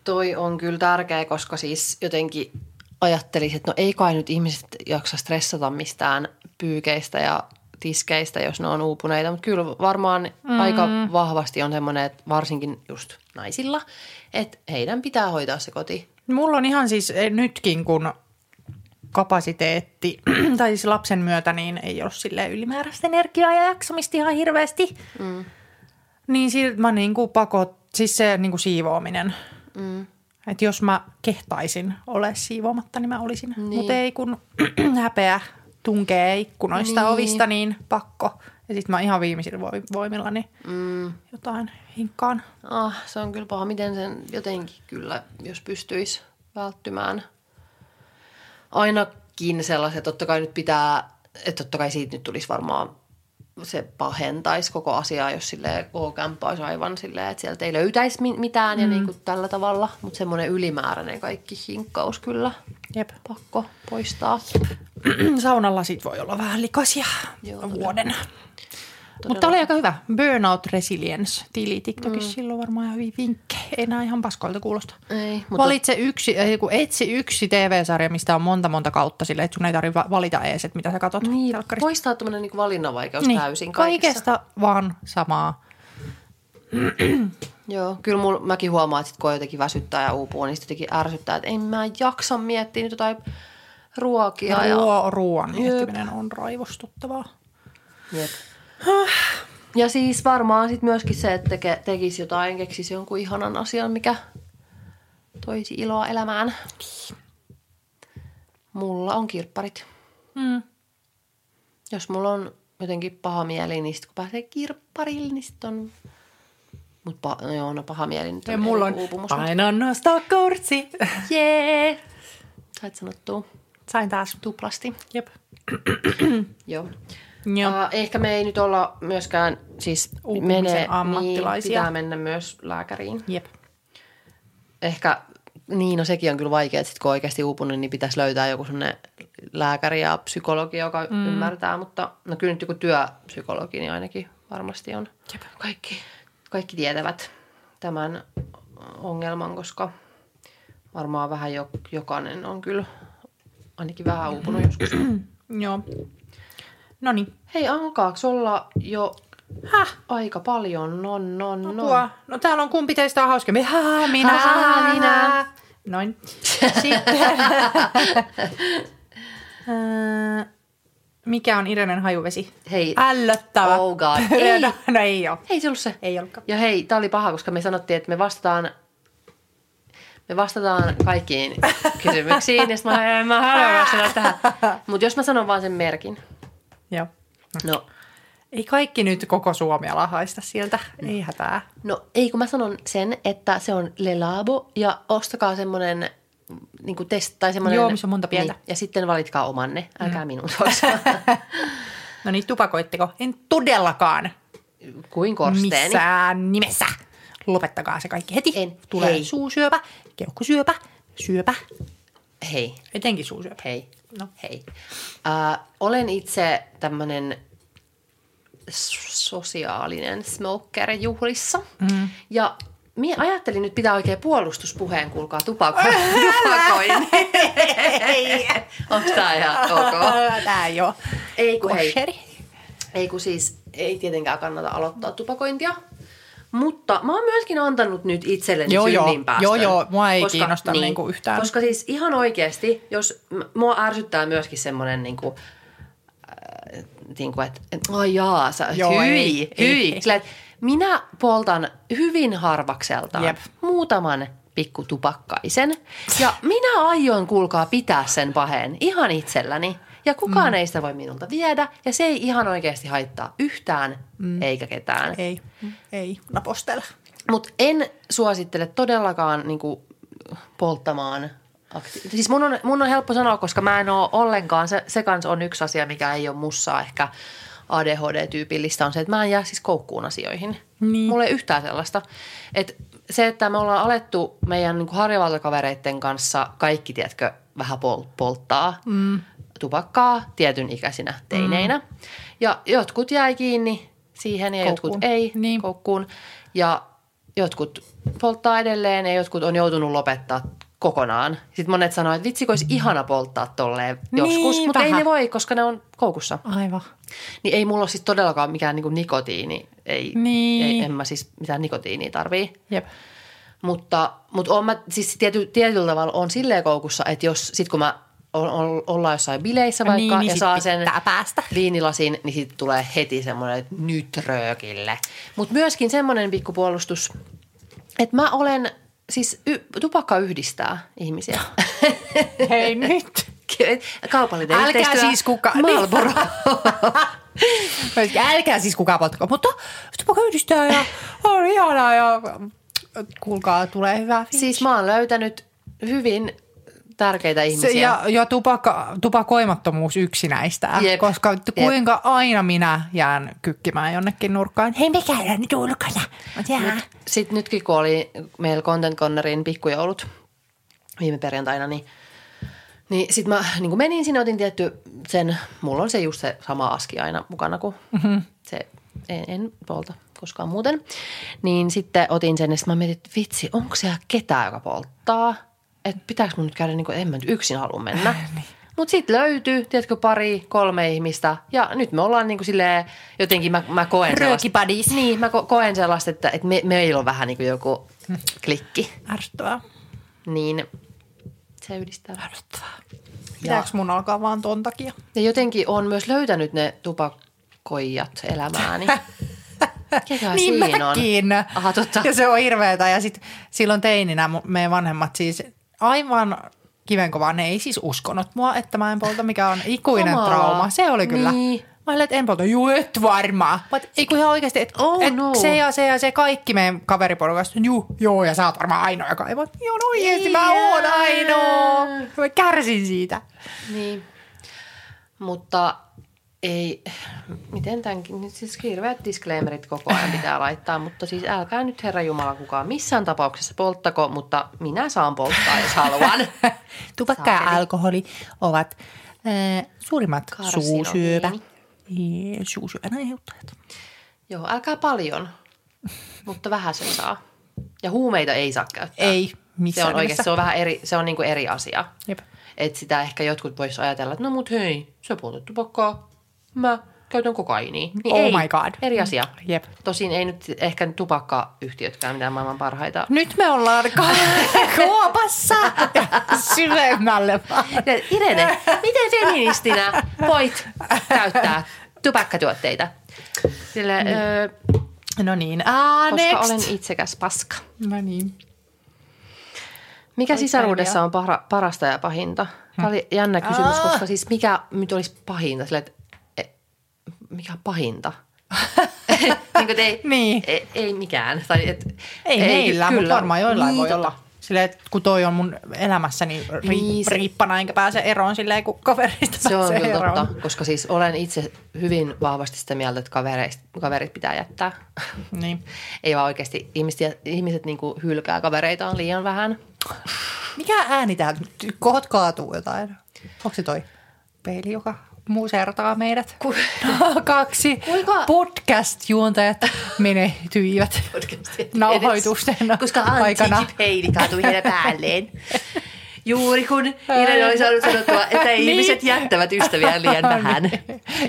toi on kyllä tärkeä, koska siis jotenkin ajattelisin, että no ei kai nyt ihmiset jaksa stressata mistään pyykeistä ja tiskeistä, jos ne on uupuneita. Mutta kyllä varmaan mm. aika vahvasti on semmoinen, että varsinkin just naisilla, että heidän pitää hoitaa se koti.
Mulla on ihan siis eh, nytkin, kun kapasiteetti, tai siis lapsen myötä, niin ei ole sille ylimääräistä energiaa ja jaksamista ihan hirveästi. Mm. Niin siltä mä niinku pakot, siis se niinku siivoaminen. Mm. Että jos mä kehtaisin ole siivoamatta, niin mä olisin. Niin. Mutta ei kun häpeä tunkee ikkunoista niin. ovista, niin pakko. Ja sitten mä ihan viimeisillä voi- voimillani mm. jotain hinkkaan.
Ah, se on kyllä paha. Miten sen jotenkin kyllä, jos pystyisi välttymään. Ainakin sellaiset, totta kai nyt pitää, että totta kai siitä nyt tulisi varmaan se pahentaisi koko asiaa, jos sille K-kämppä olisi aivan silleen, että sieltä ei löytäisi mi- mitään mm. ja niin kuin tällä tavalla. Mutta semmoinen ylimääräinen kaikki hinkkaus kyllä
Jep.
pakko poistaa.
Saunalla sit voi olla vähän likaisia
Joo,
Joo,
todella.
vuoden. Mutta oli aika hyvä. Burnout Resilience tili TikTokissa. Mm. Silloin varmaan ihan hyviä vinkkejä. Ei nää ihan paskoilta kuulosta.
Ei, mutta
Valitse yksi, ei, kun etsi yksi TV-sarja, mistä on monta monta kautta sille, että sun ei tarvitse valita ees, että mitä sä katot.
niin,
telkkarista.
poistaa tämmöinen niin valinnanvaikeus niin, täysin kaikessa.
kaikesta vaan samaa.
Joo, kyllä mul, mäkin huomaan, että sit kun jotenkin väsyttää ja uupuu, niin sit jotenkin ärsyttää, että en mä jaksa miettiä nyt jotain ruokia. Ja,
Ruo, ruoan miettiminen on raivostuttavaa.
Jep. ja siis varmaan sit myöskin se, että teke, tekisi jotain, keksisi jonkun ihanan asian, mikä toisi iloa elämään. Mulla on kirpparit.
Mm.
Jos mulla on jotenkin paha mieli, niin sit kun pääsee kirpparille, niin sit on... Mutta pa, no joo, no paha mieli nyt on
Ja mulla on
uupumus. mut-
aina nostaa kortsi.
Jee! Sait sanottua
Sain taas.
tuplasti.
Jep.
Joo.
Joo.
Uh, ehkä me ei nyt olla myöskään, siis
Uupumisen
mene,
ammattilaisia.
Niin, pitää mennä myös lääkäriin.
Jep.
Ehkä, niin no sekin on kyllä vaikea, että sit kun oikeasti uupunut, niin pitäisi löytää joku sellainen lääkäri ja psykologi, joka mm. ymmärtää. Mutta no kyllä nyt joku työpsykologi niin ainakin varmasti on. Kaikki, kaikki tietävät tämän ongelman, koska varmaan vähän jo, jokainen on kyllä ainakin vähän uupunut joskus.
Joo. No niin.
Hei, alkaako olla jo
Häh?
aika paljon? No, no, no.
Tuo. No täällä on kumpi teistä on hauskempi. Hää, minä.
Hää, minä.
Noin. Sitten. Öö, Mikä on Irenen hajuvesi?
Hei,
Ällöttävä.
Oh god. Ei.
no, no ei ole.
Ei se ollut se.
Ei ollutkaan.
Ja hei, tää oli paha, koska me sanottiin, että me vastataan, me vastataan kaikkiin kysymyksiin. ja mä, mä haluan vastata tähän. Mutta jos mä sanon vaan sen merkin.
Joo.
No,
Ei kaikki nyt koko Suomea lahaista sieltä. Ei hätää.
no ei, kun mä sanon sen, että se on Le Labo ja ostakaa semmonen niin kuin test, tai semmoinen...
Joo, missä on monta pientä.
Niin, ja sitten valitkaa omanne, älkää mm. minun.
No niin, tupakoitteko? En todellakaan.
Kuin korsteeni.
Missään nimessä. Lopettakaa se kaikki heti.
En.
Tulee
Hei.
suusyöpä, keuhkosyöpä, syöpä,
Hei,
etenkin suusyöpä.
hei,
No.
hei. Äh, olen itse tämmöinen sosiaalinen smoker juhlissa. Mm. Ja Mie ajattelin nyt pitää oikein puolustuspuheen, kuulkaa tupako- tupakoin. Onko tää ihan ok?
Tää ei oo.
Ei kun hei. Ei kun siis ei tietenkään kannata aloittaa tupakointia. Mutta mä oon myöskin antanut nyt itselleni
Joo, joo.
synninpäästön.
Joo, joo. Mua ei kiinnosta niinku yhtään.
Koska siis ihan oikeasti, jos mua ärsyttää myöskin semmoinen niinku, äh, niinku että et, ai jaa, sä,
Joo,
hyi,
ei,
hyi.
ei.
Sillä, että minä poltan hyvin harvakseltaan
Jep.
muutaman pikku tupakkaisen. Ja minä aion, kuulkaa, pitää sen paheen ihan itselläni. Ja kukaan mm. ei sitä voi minulta viedä. Ja se ei ihan oikeasti haittaa yhtään mm. eikä ketään.
Ei, ei napostele.
Mutta en suosittele todellakaan niinku, polttamaan. Akti- siis mun on, mun on helppo sanoa, koska mä en ole ollenkaan, se, se kans on yksi asia, mikä ei ole mussa ehkä ADHD-tyypillistä, on se, että mä en jää siis koukkuun asioihin.
Niin.
Mulla ei yhtään sellaista. Et se, että me ollaan alettu meidän niinku harjavaltakavereiden kanssa kaikki, tiedätkö, vähän pol- polttaa mm. Tupakkaa tietyn ikäisinä teineinä. Mm. Ja jotkut jäi kiinni siihen ja
Koukkuun.
jotkut ei
Niin.
koukkuun. Ja jotkut polttaa edelleen ja jotkut on joutunut lopettaa kokonaan. Sitten monet sanoo, että vitsi, olisi ihana polttaa tolleen joskus,
Niin,
mutta ei
vähän.
ne voi, koska ne on koukussa.
Aivan.
Niin ei mulla ole siis todellakaan mikään niinku nikotiini. Ei,
Niin.
ei, en mä siis mitään nikotiinia tarvii.
Jep.
Mutta, mutta on mä, siis tiety, tietyllä tavalla on silleen koukussa, että jos sit kun mä on, on, ollaan jossain bileissä vaikka
Niin, niin
ja saa sen
päästä.
viinilasin, niin sitten tulee heti semmoinen, että nyt röökille. Mutta myöskin semmoinen pikkupuolustus, että mä olen, siis y, tupakka yhdistää ihmisiä.
Hei nyt.
Kaupallinen
Älkää
yhteistyö.
siis kuka-
Marlboro.
Älkää siis kukaan polttako, mutta tupakka yhdistää ja on ihanaa ja kuulkaa, tulee hyvää fiilis.
siis mä oon löytänyt hyvin tärkeitä ihmisiä.
Se, ja, ja tupakka, tupakoimattomuus yksinäistää,
Jep.
koska
Jep.
kuinka aina minä jään kykkimään jonnekin nurkkaan. Hei, me käydään nyt ulkona.
Sitten nytkin, kun oli meillä Content Cornerin pikkujoulut viime perjantaina, niin, niin sitten mä niin kun menin sinne, otin tietty sen, mulla on se just se sama aski aina mukana kuin mm-hmm. se, en, en polta koskaan muuten. Niin sitten otin sen ja sitten mä mietin, että vitsi, onko siellä ketään, joka polttaa? Että pitääkö mun nyt käydä, niin kuin, en mä nyt yksin halua mennä.
niin.
Mutta sitten löytyy, tiedätkö, pari, kolme ihmistä. Ja nyt me ollaan niin kuin silleen, jotenkin mä, mä koen sellaista. Niin, mä ko- koen sellaista, että, että me, meillä on vähän niin kuin joku klikki.
Ärsyttävää.
Niin se yhdistää.
Ärsyttävää. Pitääkö mun alkaa vaan ton takia?
Ja jotenkin on myös löytänyt ne tupakoijat elämääni. Ketä
niin
siinä
mäkin.
on? Aha, totta.
Ja se on hirveetä. Ja sitten silloin teininä meidän vanhemmat siis aivan kivenkovaa. Ne ei siis uskonut mua, että mä en polta, mikä on ikuinen
Kamalaa.
trauma. Se oli kyllä.
Niin.
Mä olin, että en polta. Juu, et varmaan. Oot, ei kun ihan oikeasti, että
Oh,
et
no.
se ja se ja se kaikki meidän kaveriporukasta. Juu, joo, ja sä oot varmaan ainoa, joka ei voi. Joo, no oikeasti mä oon ainoa. Mä kärsin siitä.
Niin. Mutta ei, miten tämänkin, nyt siis hirveät disclaimerit koko ajan pitää laittaa, mutta siis älkää nyt Herra Jumala kukaan missään tapauksessa polttako, mutta minä saan polttaa, jos haluan.
Tupakka ja alkoholi ovat äh, suurimmat suusyöpä, suusyövän aiheuttajat.
Joo, älkää paljon, mutta vähän sen saa. Ja huumeita ei saa käyttää.
Ei
Se
missään
on oikeasti, se on vähän eri, se on niinku eri asia.
Jep.
Et sitä ehkä jotkut vois ajatella, että no mut hei, sä poltat tupakkaa, mä käytän kokainia. Niin
Oh
ei,
my God.
Eri asia.
Jep.
Tosin ei nyt ehkä tupakkayhtiötkään mitään maailman parhaita.
Nyt me ollaan kuopassa syvemmälle vaan.
Irene, miten feministinä voit käyttää tupakkatuotteita? Sille,
Niin.
öö,
No niin, ah,
koska
next.
olen itsekäs paska.
No niin.
Mikä sisaruudessa on para, parasta ja pahinta? Tämä oli jännä kysymys,
Ah.
koska siis mikä nyt olisi pahinta? Sille, että, mikä on pahinta? niin kuin, ei,
Niin.
ei, ei, mikään. Tai, et,
Ei, ei meillä, mutta varmaan joillain
niin,
voi olla. Silleen, että kun toi on mun elämässäni ri-
Niin, se-
riippana, enkä pääse eroon silleen, kun kaverista
Se on kyllä
eroon.
totta, koska siis olen itse hyvin vahvasti sitä mieltä, että kavereist, kaverit pitää jättää.
Niin.
Ei vaan oikeasti ihmiset, ihmiset niin kuin hylkää kavereitaan liian vähän.
Mikä ääni täältä? Kohot kaatuu jotain. Onko se toi peili, joka musertaa meidät?
Ku-
Kaksi
Kuinka-
podcast-juontajat menehtyivät nauhoitusten
Koska
aikana.
antikipeili kaatui heidän päälleen. Juuri kun Irene oli saanut sanottua, että
Niin.
ihmiset jättävät ystäviään liian vähän.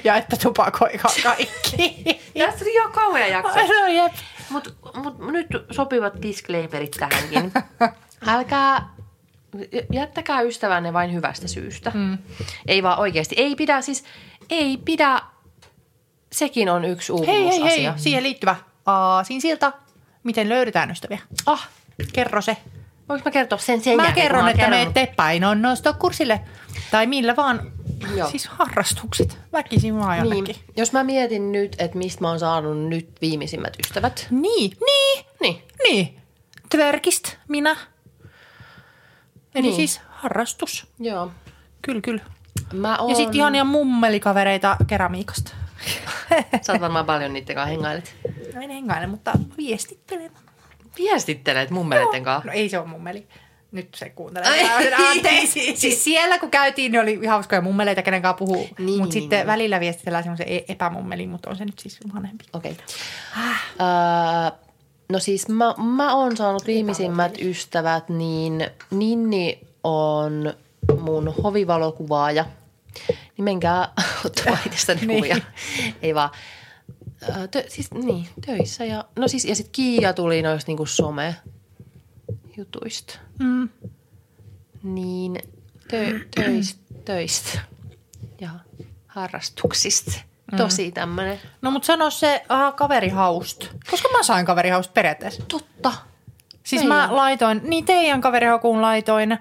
Ja että tupakoikaa kaikki.
Tästä oli jo kauhea jakso.
no jep.
Mutta mut nyt sopivat disclaimerit tähänkin. Älkää, jättäkää ystävänne vain hyvästä syystä. Mm. Ei vaan oikeasti. Ei pidä siis, ei pidä, sekin on yksi
Hei, hei, hei.
uupumusasia.
Siihen liittyvä aasinsilta. Miten löydetään ystäviä?
Ah,
Kerro se.
voinko mä kertoa sen sen
Mä
jälkeen,
kerron,
oon
että
kerronut?
menette painonnostokurssille. Tai millä vaan.
Joo.
Siis harrastukset. Väkisin vaan
Niin.
jonnekin.
Jos mä mietin nyt, että mistä mä oon saanut nyt viimeisimmät ystävät.
Niin, niin,
Niin.
niin. Tverkist, minä. Eli
Niin.
siis harrastus.
Joo.
Kyllä, kyllä.
Mä oon...
Ja sitten ihania mummelikavereita keramiikasta.
Sä oot varmaan paljon niiden kanssa hengailet.
No en hengaile, mutta viestittelen.
Viestittelet mummeleiden kanssa.
No ei se ole mummeli. Nyt se kuuntelee.
Ai.
Anteeksi. Siis siellä kun käytiin, niin oli hauskoja mummeleita, kenen kanssa puhuu.
Niin,
mutta
niin,
sitten
niin.
välillä viestitellään semmoisen e- epämummeli, mutta on se nyt siis vanhempi.
Okei. Okay. Uh, no siis mä, mä oon saanut viimeisimmät ystävät, niin Ninni on mun hovivalokuvaaja. Niin menkää ottamaan itsestäni
Niin.
kuvia. Ei vaan. Tö, siis niin, töissä ja, no siis, ja sitten Kiia tuli noista niinku some jutuista.
Mm.
Niin tö, töistä, töistä ja harrastuksista. Tosi tämmönen.
No mutta sano se aha, kaverihaust. Koska mä sain kaverihaust periaatteessa.
Totta.
Siis
Teidän.
mä laitoin, niin teidän kaverihakuun laitoin.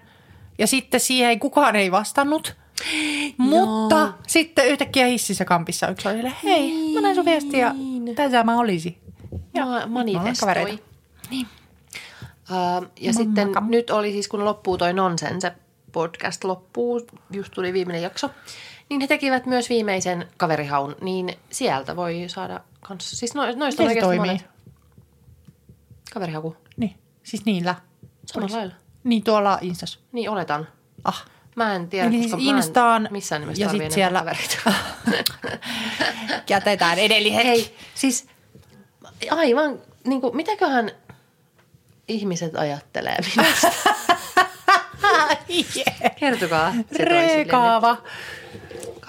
Ja sitten siihen ei kukaan ei vastannut. Mutta sitten yhtäkkiä hississä kampissa yksi oli silleen, hei, mä näin sun viestiä ja tätä mä olisi. Ja
Ma-
nyt me ollaan
manifestoi. Niin. Uh, ja sitten nyt oli siis, kun loppuu toi Nonsense podcast loppuu, just tuli viimeinen jakso, niin he tekivät myös viimeisen kaverihaun, niin sieltä voi saada kanssa, siis no, noista
Miten
on
se toimii?
monet. Kaverihaku,
Niin, siis niillä.
samalla lailla.
Niin tuolla Instas.
Niin oletan.
Ah.
Mä en tiedä,
Eli
koska
siis
mä en
Instaan
missään nimessä
ja sit siellä-
kavereita.
Jätetään edelleen.
Hei, siis aivan, niin kuin, mitäköhän ihmiset ajattelee minusta? Kertokaa. se toisillenne.
Reekaava.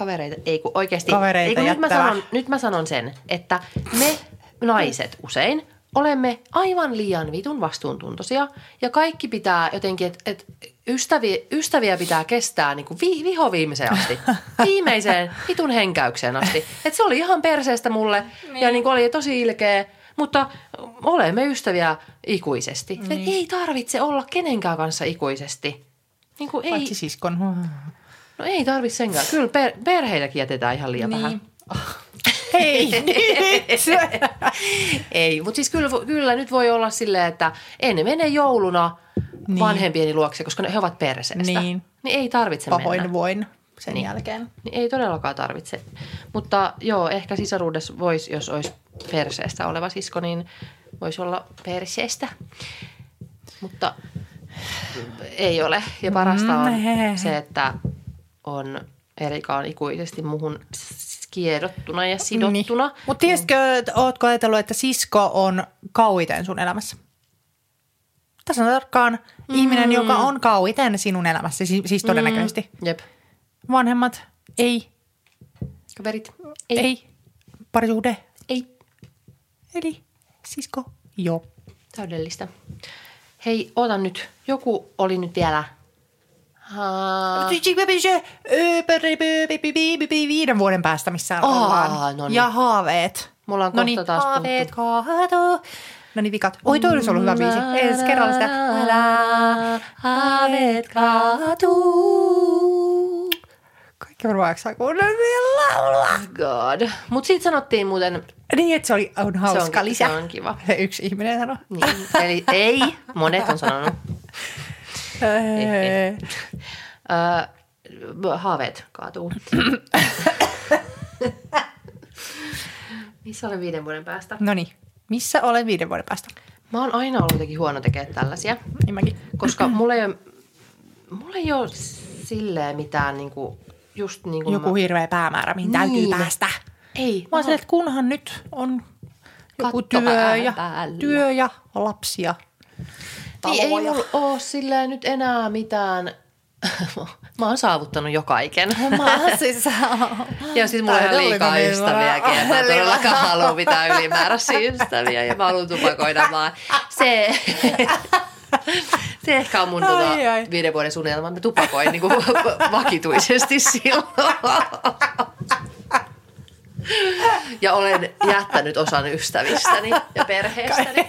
Kavereita, ei kun oikeasti.
Kavereita
ei, kun nyt, mä sanon, nyt mä sanon sen, että me naiset usein olemme aivan liian vitun vastuuntuntoisia ja kaikki pitää jotenkin, että et ystäviä, ystäviä pitää kestää niin kuin vi, viho viimeiseen asti. Viimeiseen vitun henkäykseen asti. Et se oli ihan perseestä mulle niin. ja niin kuin oli tosi ilkeä, mutta olemme ystäviä ikuisesti. Niin. Et ei tarvitse olla kenenkään kanssa ikuisesti. Niin kuin ei,
Paitsi siskon.
No ei tarvi senkään. Kyllä per, perheitäkin jätetään ihan liian
Niin.
vähän.
Hei.
Ei, mutta siis kyllä, kyllä nyt voi olla silleen, että en mene jouluna
Niin.
vanhempieni luokse, koska ne, he ovat perseestä.
Niin.
niin ei tarvitse
Pahoin
mennä.
voin sen
Niin.
jälkeen.
Niin ei todellakaan tarvitse. Mutta joo, ehkä sisaruudessa voisi, jos olisi perseestä oleva sisko, niin voisi olla perseestä. Mutta ei ole. Ja parasta on
Mm, he.
se, että on Erika on ikuisesti muhun skiedottuna ja sidottuna.
Niin. Mutta tiesitkö, että ootko ajatellut, että sisko on kauiten sun elämässä? Tässä on tarkkaan mm. ihminen, joka on kauiten sinun elämässä, siis, siis todennäköisesti. Mm.
Jep.
Vanhemmat, ei,
Kaverit?
ei, ei. parisuhde,
Ei.
eli sisko, joo.
Täydellistä. Hei, oota nyt. Joku oli nyt vielä...
Viiden vuoden päästä, missä
Aa,
ollaan.
no niin.
Ja haaveet.
Mulla on
no niin,
kohta taas
haaveet kaatuu. No niin, vikat. Oi, toi olisi ollut hyvä biisi. Ensi kerralla sitä. Älä haaveet kaatuu. Kaikki varmaan jaksaa kuunnella vielä laulua.
God. Mut siitä sanottiin muuten...
Niin, että se oli, on hauska
Se on-
lisä.
se on kiva.
Se yksi ihminen sanoi.
Niin, eli ei, monet on sanonut. Haaveet kaatuu. Missä olen viiden vuoden päästä?
No niin, missä olen viiden vuoden päästä?
Mä oon aina ollut jotenkin huono tekemään tällaisia,
Niin mäkin.
koska mulla ei ole, mulla ei ole silleen mitään niinku, just niin kuin
Joku hirveä päämäärä, mihin täytyy
Niin.
päästä.
Ei,
Mä oon silleen, että kunhan nyt on joku
Katto
työ ja,
päällä.
työ ja lapsia.
Niin, ei mulla ole silleen nyt enää mitään. Mä oon saavuttanut jo kaiken.
Mä siis
Ja siis mulla on ihan liikaa
niin,
ystäviäkin. Ja mä en todellakaan halua mitään ylimääräisiä ystäviä. Ja mä haluan tupakoida vaan. Se, se ehkä on mun tota,
Ai, ai.
viiden vuoden suunnitelma. Mä tupakoin niin kuin vakituisesti silloin. Ja olen jättänyt osan ystävistäni ja perheestäni.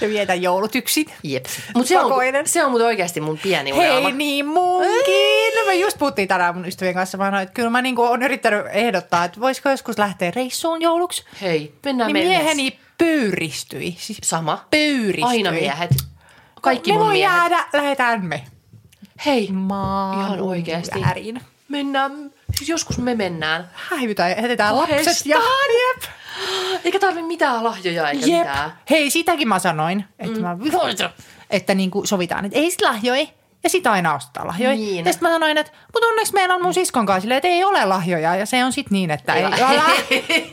Ja vietä joulut yksin.
Jep. Mut se on, se on mut oikeasti mun pieni unelma.
Hei, niin munkin. Me just puhuttiin tänään mun ystävien kanssa. Mä sanoin, että kyllä mä niinku on yrittänyt ehdottaa, että voisiko joskus lähteä reissuun jouluksi.
Hei, mennään
Niin
mennessä.
mieheni pöyristyi. Siis
Sama.
pöyristyi.
Aina miehet. Kaikki
ne
mun
voi
miehet.
jäädä, lähetään me.
Hei,
Maan
Ihan oikeesti.
väärin.
mennään. Siis joskus me mennään.
Häivytään jätetään lapset ja... Jep.
Eikä tarvi mitään lahjoja eikä
Jep.
mitään.
Hei, sitäkin mä sanoin, että, mm. mä, että niinku sovitaan, että ei sit lahjoi. Ja sitä aina ostetaan lahjoja.
Niin.
Ja sitten mä sanoin, että mutta onneksi meillä on mun siskon kanssa silleen, että ei ole lahjoja. Ja se on sitten niin, että ei,
Ei
älä,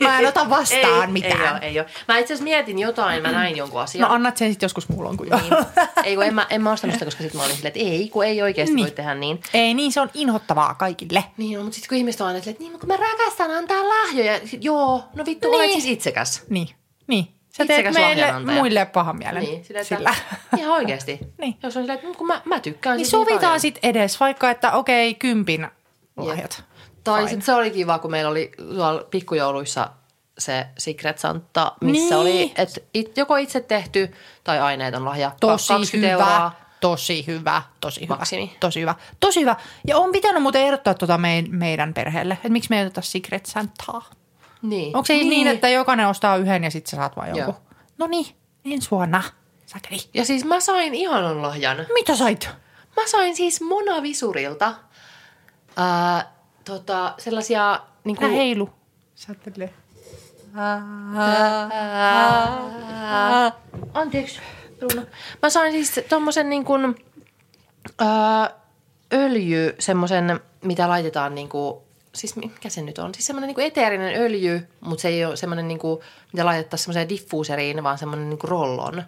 mä en ota vastaan
ei,
mitään.
Ei, ole, ei ole. Mä itse asiassa mietin jotain, mä näin jonkun asian.
No annat sen sitten joskus muulloin kuin
niin. Ei kun en mä, en mä ostanut sitä, koska sitten mä olin silleen, että ei, kun ei oikeasti
Niin.
voi tehdä niin.
Ei niin, se on inhottavaa kaikille.
Niin, no, mutta sitten kun ihmiset on aina silleen, että niin, kun mä rakastan antaa lahjoja. Sit, joo, no vittu,
Niin.
olet siis itsekäs.
Niin, niin. Sä teet meille muille pahan mielen
Niin, sillä, että,
sillä.
Ihan oikeasti.
Niin.
Jos on silleen, että kun mä, mä tykkään
Niin
siis niin
sovitaan
paljon.
sitten edes, vaikka että okei, kympin lahjat.
Tai
Fine.
sitten se oli kiva, kun meillä oli tuolla pikkujouluissa se Secret Santa, missä
Niin.
oli, että it, joko itse tehty tai aineeton lahja.
Tosi
20
hyvä.
euroa.
Tosi hyvä, tosi hyvä.
Maksimi.
Tosi hyvä, tosi hyvä. Ja on pitänyt muuten ehdottaa tuota mein, meidän perheelle, että miksi me ei oteta Secret Santaa.
Niin.
Onko se niin. niin, että jokainen ostaa yhden ja sitten sä saat vaan jonkun? No niin, ensi vuonna. Sakeli.
Ja siis mä sain ihanan lahjan.
Mitä sait?
Mä sain siis Monavisurilta ää, tota, sellaisia... Niin kuin,
heilu. Sätelee.
Anteeksi, Bruno. Mä sain siis tommosen niin kuin, ää, öljy, semmosen, mitä laitetaan niin kuin, siis mikä se nyt on? Siis semmoinen niin eteerinen öljy, mutta se ei ole semmoinen, niin kuin, mitä laitettaisiin semmoiseen diffuuseriin, vaan semmoinen niin rollon.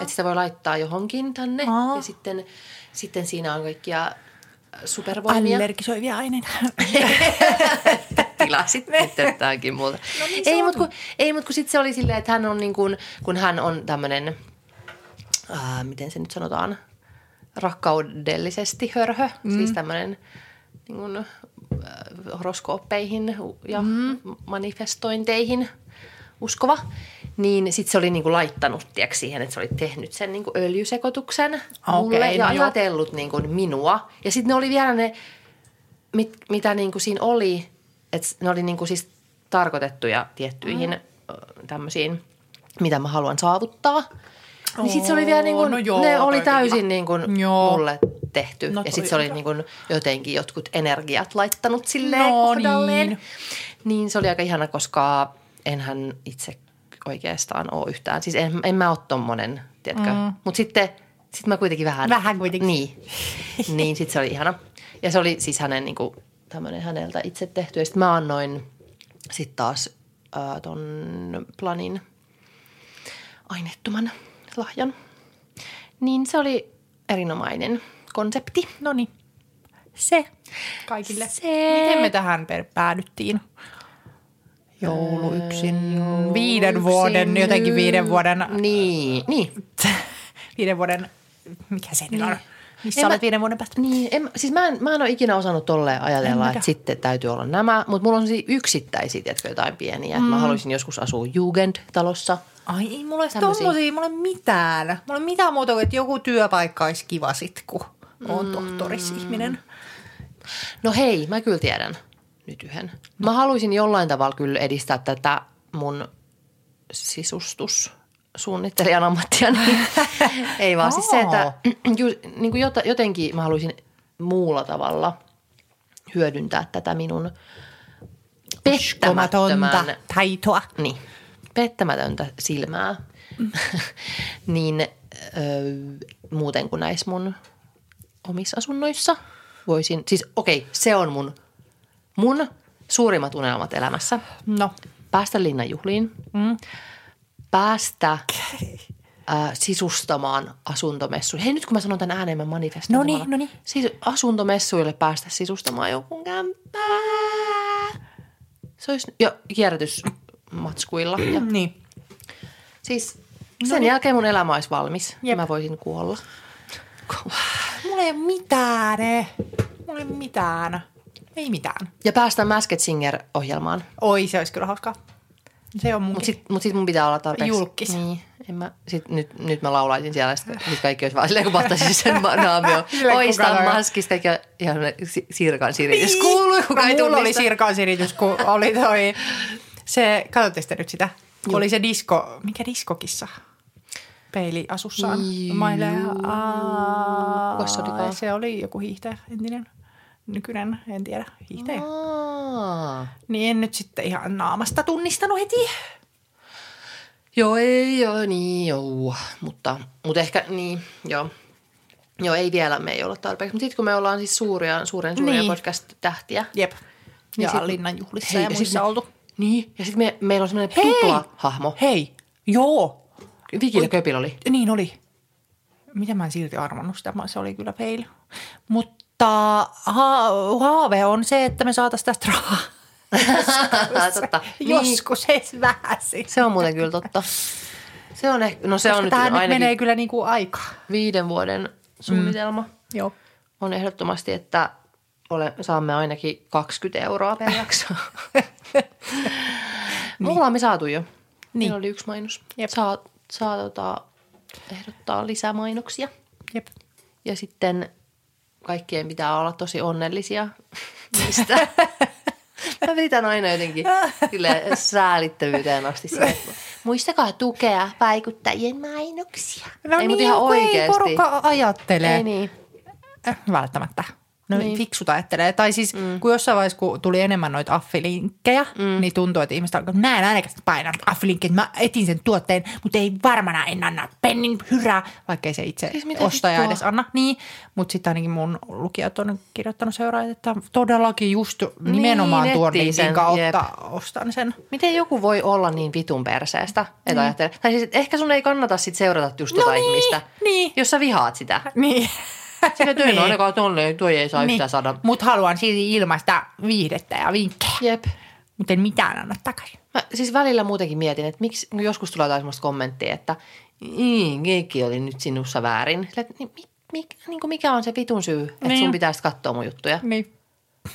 Että sitä voi laittaa johonkin tänne
Aa.
ja sitten, sitten siinä on kaikkia supervoimia.
Allergisoivia aineita.
tilasit tätäkin muuta. No niin, ei, mutta kun, ei, mut kun sitten se oli silleen, että hän on niin kuin, kun hän on tämmöinen, ää, miten se nyt sanotaan, rakkaudellisesti hörhö, mm. siis tämmöinen niin kuin, horoskooppeihin ja mm. manifestointeihin uskova, niin sitten se oli niinku laittanut tiedätkö, siihen, että se oli tehnyt sen niinku öljysekoituksen mulle
Okei,
ja
no
ajatellut niinku minua. Ja sitten ne oli vielä ne, mit, mitä niinku siinä oli, että ne oli niinku siis tarkoitettuja tiettyihin mm. tämmöisiin, mitä mä haluan saavuttaa. Niin sitten se oli vielä niinku,
no joo,
ne oli täysin niinku mulle tehty.
No
ja sitten se oli
hyvä.
niinku jotenkin jotkut energiat laittanut silleen
No
kohdalleen.
niin.
Niin se oli aika ihana, koska enhän itse oikeastaan ole yhtään. Siis en, en mä ole tommonen, tiedätkö. Mm. Mutta sitten sit mä kuitenkin vähän.
Vähän kuitenkin.
Niin. niin sitten se oli ihana. Ja se oli siis hänen niinku tämmöinen häneltä itse tehty. Ja sitten mä annoin sitten taas ää, ton planin aineettoman lahjan. Niin se oli erinomainen konsepti.
No niin. Se kaikille.
Se.
Miten me tähän päädyttiin? Joulu yksin.
Joulu
viiden vuoden,
yksin
jotenkin viiden vuoden,
Niin, niin.
viiden vuoden, mikä se nyt on? Missä
En
olet
mä-
viiden vuoden päästä?
Niin, en, siis mä en, mä en ole ikinä osannut tolleen ajatella, että sitten täytyy olla nämä. Mutta mulla on sellaisia yksittäisiä, tiedätkö, jotain pieniä. Mm. Mä haluaisin joskus asua Jugendtalossa.
Ai ei mulla ole tommosia, mulla ei mitään. Mulla ei mitään muuta kuin, että joku työpaikka olisi kiva sit, kun on
Mm.
tohtoris-ihminen.
No hei, mä kyllä tiedän nyt yhden. Mä haluaisin jollain tavalla kyllä edistää tätä mun sisustussuunnittelijan ammattia. Niin ei vaan siis se, että niin kuin jotenkin mä haluaisin muulla tavalla hyödyntää tätä minun
Uskomatonta taitoa.
niin, pettämätöntä silmää, niin öö, muuten kuin näissä mun omissa asunnoissa voisin, siis okei, okay, se on mun, mun suurimmat unelmat elämässä.
No,
Päästä linnanjuhliin, mm. päästä äh, sisustamaan asuntomessuille. Hei nyt kun mä sanon tämän ääneen, mä manifestoin.
Noniin,
samalla.
noniin.
Siis asuntomessuille päästä sisustamaan jonkun kämppää. Se olisi jo kierrätysmatskuilla. Ja
niin.
siis sen jälkeen mun elämä olisi valmis.
Jep.
Mä voisin kuolla.
Mulla ei ole mitään. eh. Mulla ei ole mitään. Ei mitään.
Ja päästä Masked Singer-ohjelmaan.
Oi, se olisi kyllä hauskaa. Se on mun.
Mutta sitten mut sit mun pitää olla tarpeeksi.
Julkis.
Niin. En mä, sit nyt, nyt mä laulaisin siellä, sit, sit kaikki olisi vaan silleen, kun vahtaisin sen naamio.
Silleen,
Oista
kukaan ei-
maskista ja ihan si- sirkan siritys. Kuului, kuka ei
no, oli
tunnista.
sirkaan siritys, kun oli toi, se, katsotte te nyt sitä, kun oli se disko, mikä diskokissa? Peili asussaan.
Kukas se
oli joku hiihtäjä, entinen, nykyinen, en tiedä, hiihtäjä.
Aa.
Niin en nyt sitten ihan naamasta tunnistanut heti.
Joo, ei, joo, niin, joo. Mutta, mutta ehkä, niin, joo. Joo, ei vielä me ei olla tarpeeksi. Mutta sitten kun me ollaan siis suuria, suuren suuria
Niin.
podcast-tähtiä.
Jep.
Niin
Ja
sit-
Linnan juhlissa
Hei,
ja
ja sit
muissa
me-
oltu.
Niin, ja sitten me, meillä on semmoinen tupla-hahmo.
Hei, joo.
Vikillä Köpil oli.
Niin oli. Miten mä en silti arvannut sitä, se oli kyllä fail. Mutta ha- haave on se, että me saataisiin tästä rahaa.
Totta. Niin,
Joskus edes vähän siis.
se on muuten kyllä totta. Se on ehkä, no se on nyt
Tähän nyt
ainakin
menee kyllä niin kuin aikaa.
viiden vuoden suunnitelma. Mm.
Joo.
On ehdottomasti, että ole, saamme ainakin 20 euroa per jakso. niin. Ollaan me saatu jo. Niin. Meillä oli yksi mainos.
Jep.
Saa, saa tota, ehdottaa lisää mainoksia.
Jep.
Ja sitten kaikkien pitää olla tosi onnellisia niistä. Mä yritän aina jotenkin silleen säälittävyyteen asti Muistakaa tukea vaikuttajien mainoksia.
No
ei,
niin,
ihan
kun ei
oikeasti.
porukka ajattelee.
Ei niin.
Äh, välttämättä. No niin.
Niin.
fiksut ajattelee. Tai siis mm. kun jossain vaiheessa, kun tuli enemmän noita affilinkkejä, mm. niin tuntuu, että ihmiset alkaa, mä en ainakaan paina affilinkkejä, mä etin sen tuotteen, mutta ei varmana en anna pennin hyrää, vaikka ei se itse
Siis
siis ostaja
vittua?
edes anna. Niin, mutta sitten ainakin mun lukijat on kirjoittanut seuraajat, että todellakin just nimenomaan
Niin,
tuon
sen,
kautta
jep.
ostan sen.
Miten joku voi olla niin vitun perseestä, että mm. ajattelee. Tai siis, että ehkä sun ei kannata sit seurata just
No
tota
niin,
ihmistä,
niin.
jos sä vihaat sitä.
Niin.
Sillä työn niin. ainakaan tolle, toi ei saa niin. yhtään saada.
Mutta haluan silti ilmaista viihdettä ja vinkkejä,
Jep.
mutta en mitään anna takaisin.
Mä siis välillä muutenkin mietin, että miksi, kun joskus tulee jotain semmoista kommenttia, että niin, kaikki oli nyt sinussa väärin. Niin, mikä, niin kuin mikä on se vitun syy, että
Niin.
sun pitäisi katsoa mun juttuja.
Niin.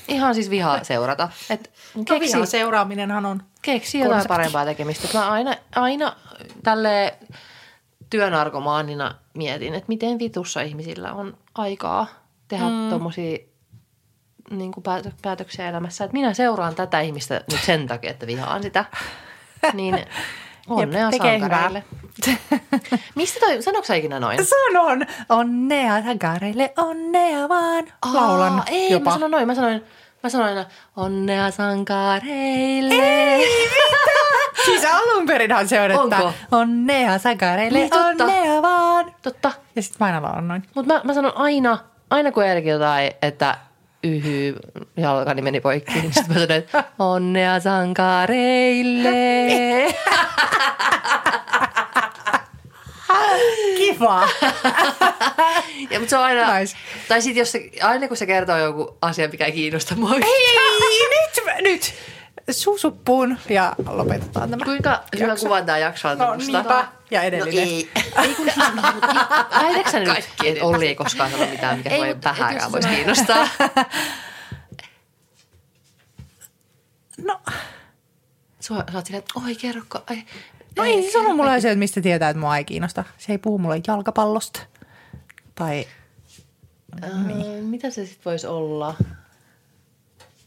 Ihan siis vihaa seurata. Et
No
keksi,
vihan seuraaminenhan on.
keksi jotain parempaa tekemistä. Mä aina, aina tälle työnarkomaanina mietin, että miten vitussa ihmisillä on aikaa tehdä mm. tuommoisia niin päätö- päätöksiä elämässä. Että minä seuraan tätä ihmistä nyt sen takia, että vihaan sitä. Niin onnea sankareille. Mistä toi, sanoiko sä ikinä noin?
Sanon, onnea sankareille, onnea vaan. Laulan
Aa, ei,
jopa.
mä sanoin noin. Mä sanoin, mä sanoin aina, onnea sankareille.
Siis alun perinhan se on, että
Onko?
onnea sankareille,
Niin, totta.
onnea vaan.
Totta.
Ja sitten mä aina laulan noin.
Mutta mä, mä sanon aina, aina kun Erki jotain, että yhy, jalkani meni poikki. Niin sitten mä sanoin, että onnea sankareille.
Kiva.
ja, mutta se on aina,
Nice.
tai sitten jos se, aina kun se kertoo joku asia, mikä ei kiinnosta mua.
Ei, nyt, nyt. Susuppuun ja lopetetaan tämä.
Kuinka hyvä
jakso.
kuvan tämä jakso on
No niinpä. Ja
No
edellinen.
ei. ei kun, sä nyt, että Olli ei koskaan sano mitään, mikä
Ei,
voi
jos
voisi kiinnostaa.
No,
Sua, sä oot silleen, että oi kerrokko. Ai,
no ei se sano mulle asioita, mistä tietää, että mua ei kiinnosta. Se ei puhu mulle jalkapallosta. Tai
Äh, mitä se sitten voisi olla?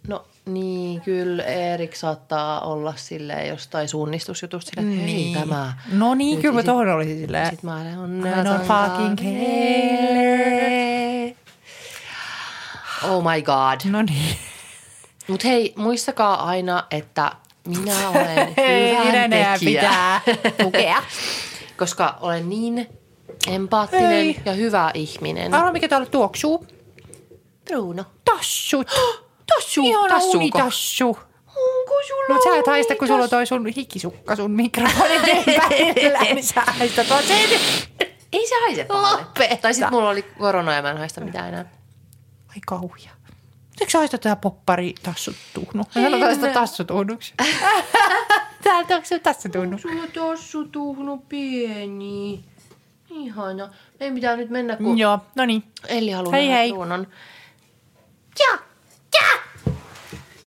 No niin, kyllä Erik saattaa olla silleen jostain suunnistusjutusta silleen, että hei tämä.
No niin,
Nyt,
kyllä mä tohon olisin silleen.
Sitten mä olen
I
onnea
don't fucking care.
Oh my god.
No niin.
Mutta hei, muistakaa aina, että minä olen hyvän tekijä.
pitää tukea.
Koska olen niin empaattinen
Hei.
ja hyvä ihminen.
Arvaa, mikä täällä tuoksuu?
Bruno.
Tassut.
Tassu,
Ihana
tassuuko?
unitassu.
Onko sulla
No sä et haista, kun sulla on toi sun hikisukka sun mikrofonin niin sä haistat vaan sen.
Ei se haise pahalle.
Lopeta.
Tai sitten mulla oli korona ja mä en haista mitään enää.
Ai kauhia. Eikö sä haista tää poppari tassut tuhnu? Mä sanotaan sitä tassutuhnuksi. Täältä onko se tassutuhnu?
Sulla tossu tuhnu pieni. Ihana. Meidän pitää nyt mennä, kun
Joo, no niin.
Elli haluaa
Hei, hei.
Brunon.
Ja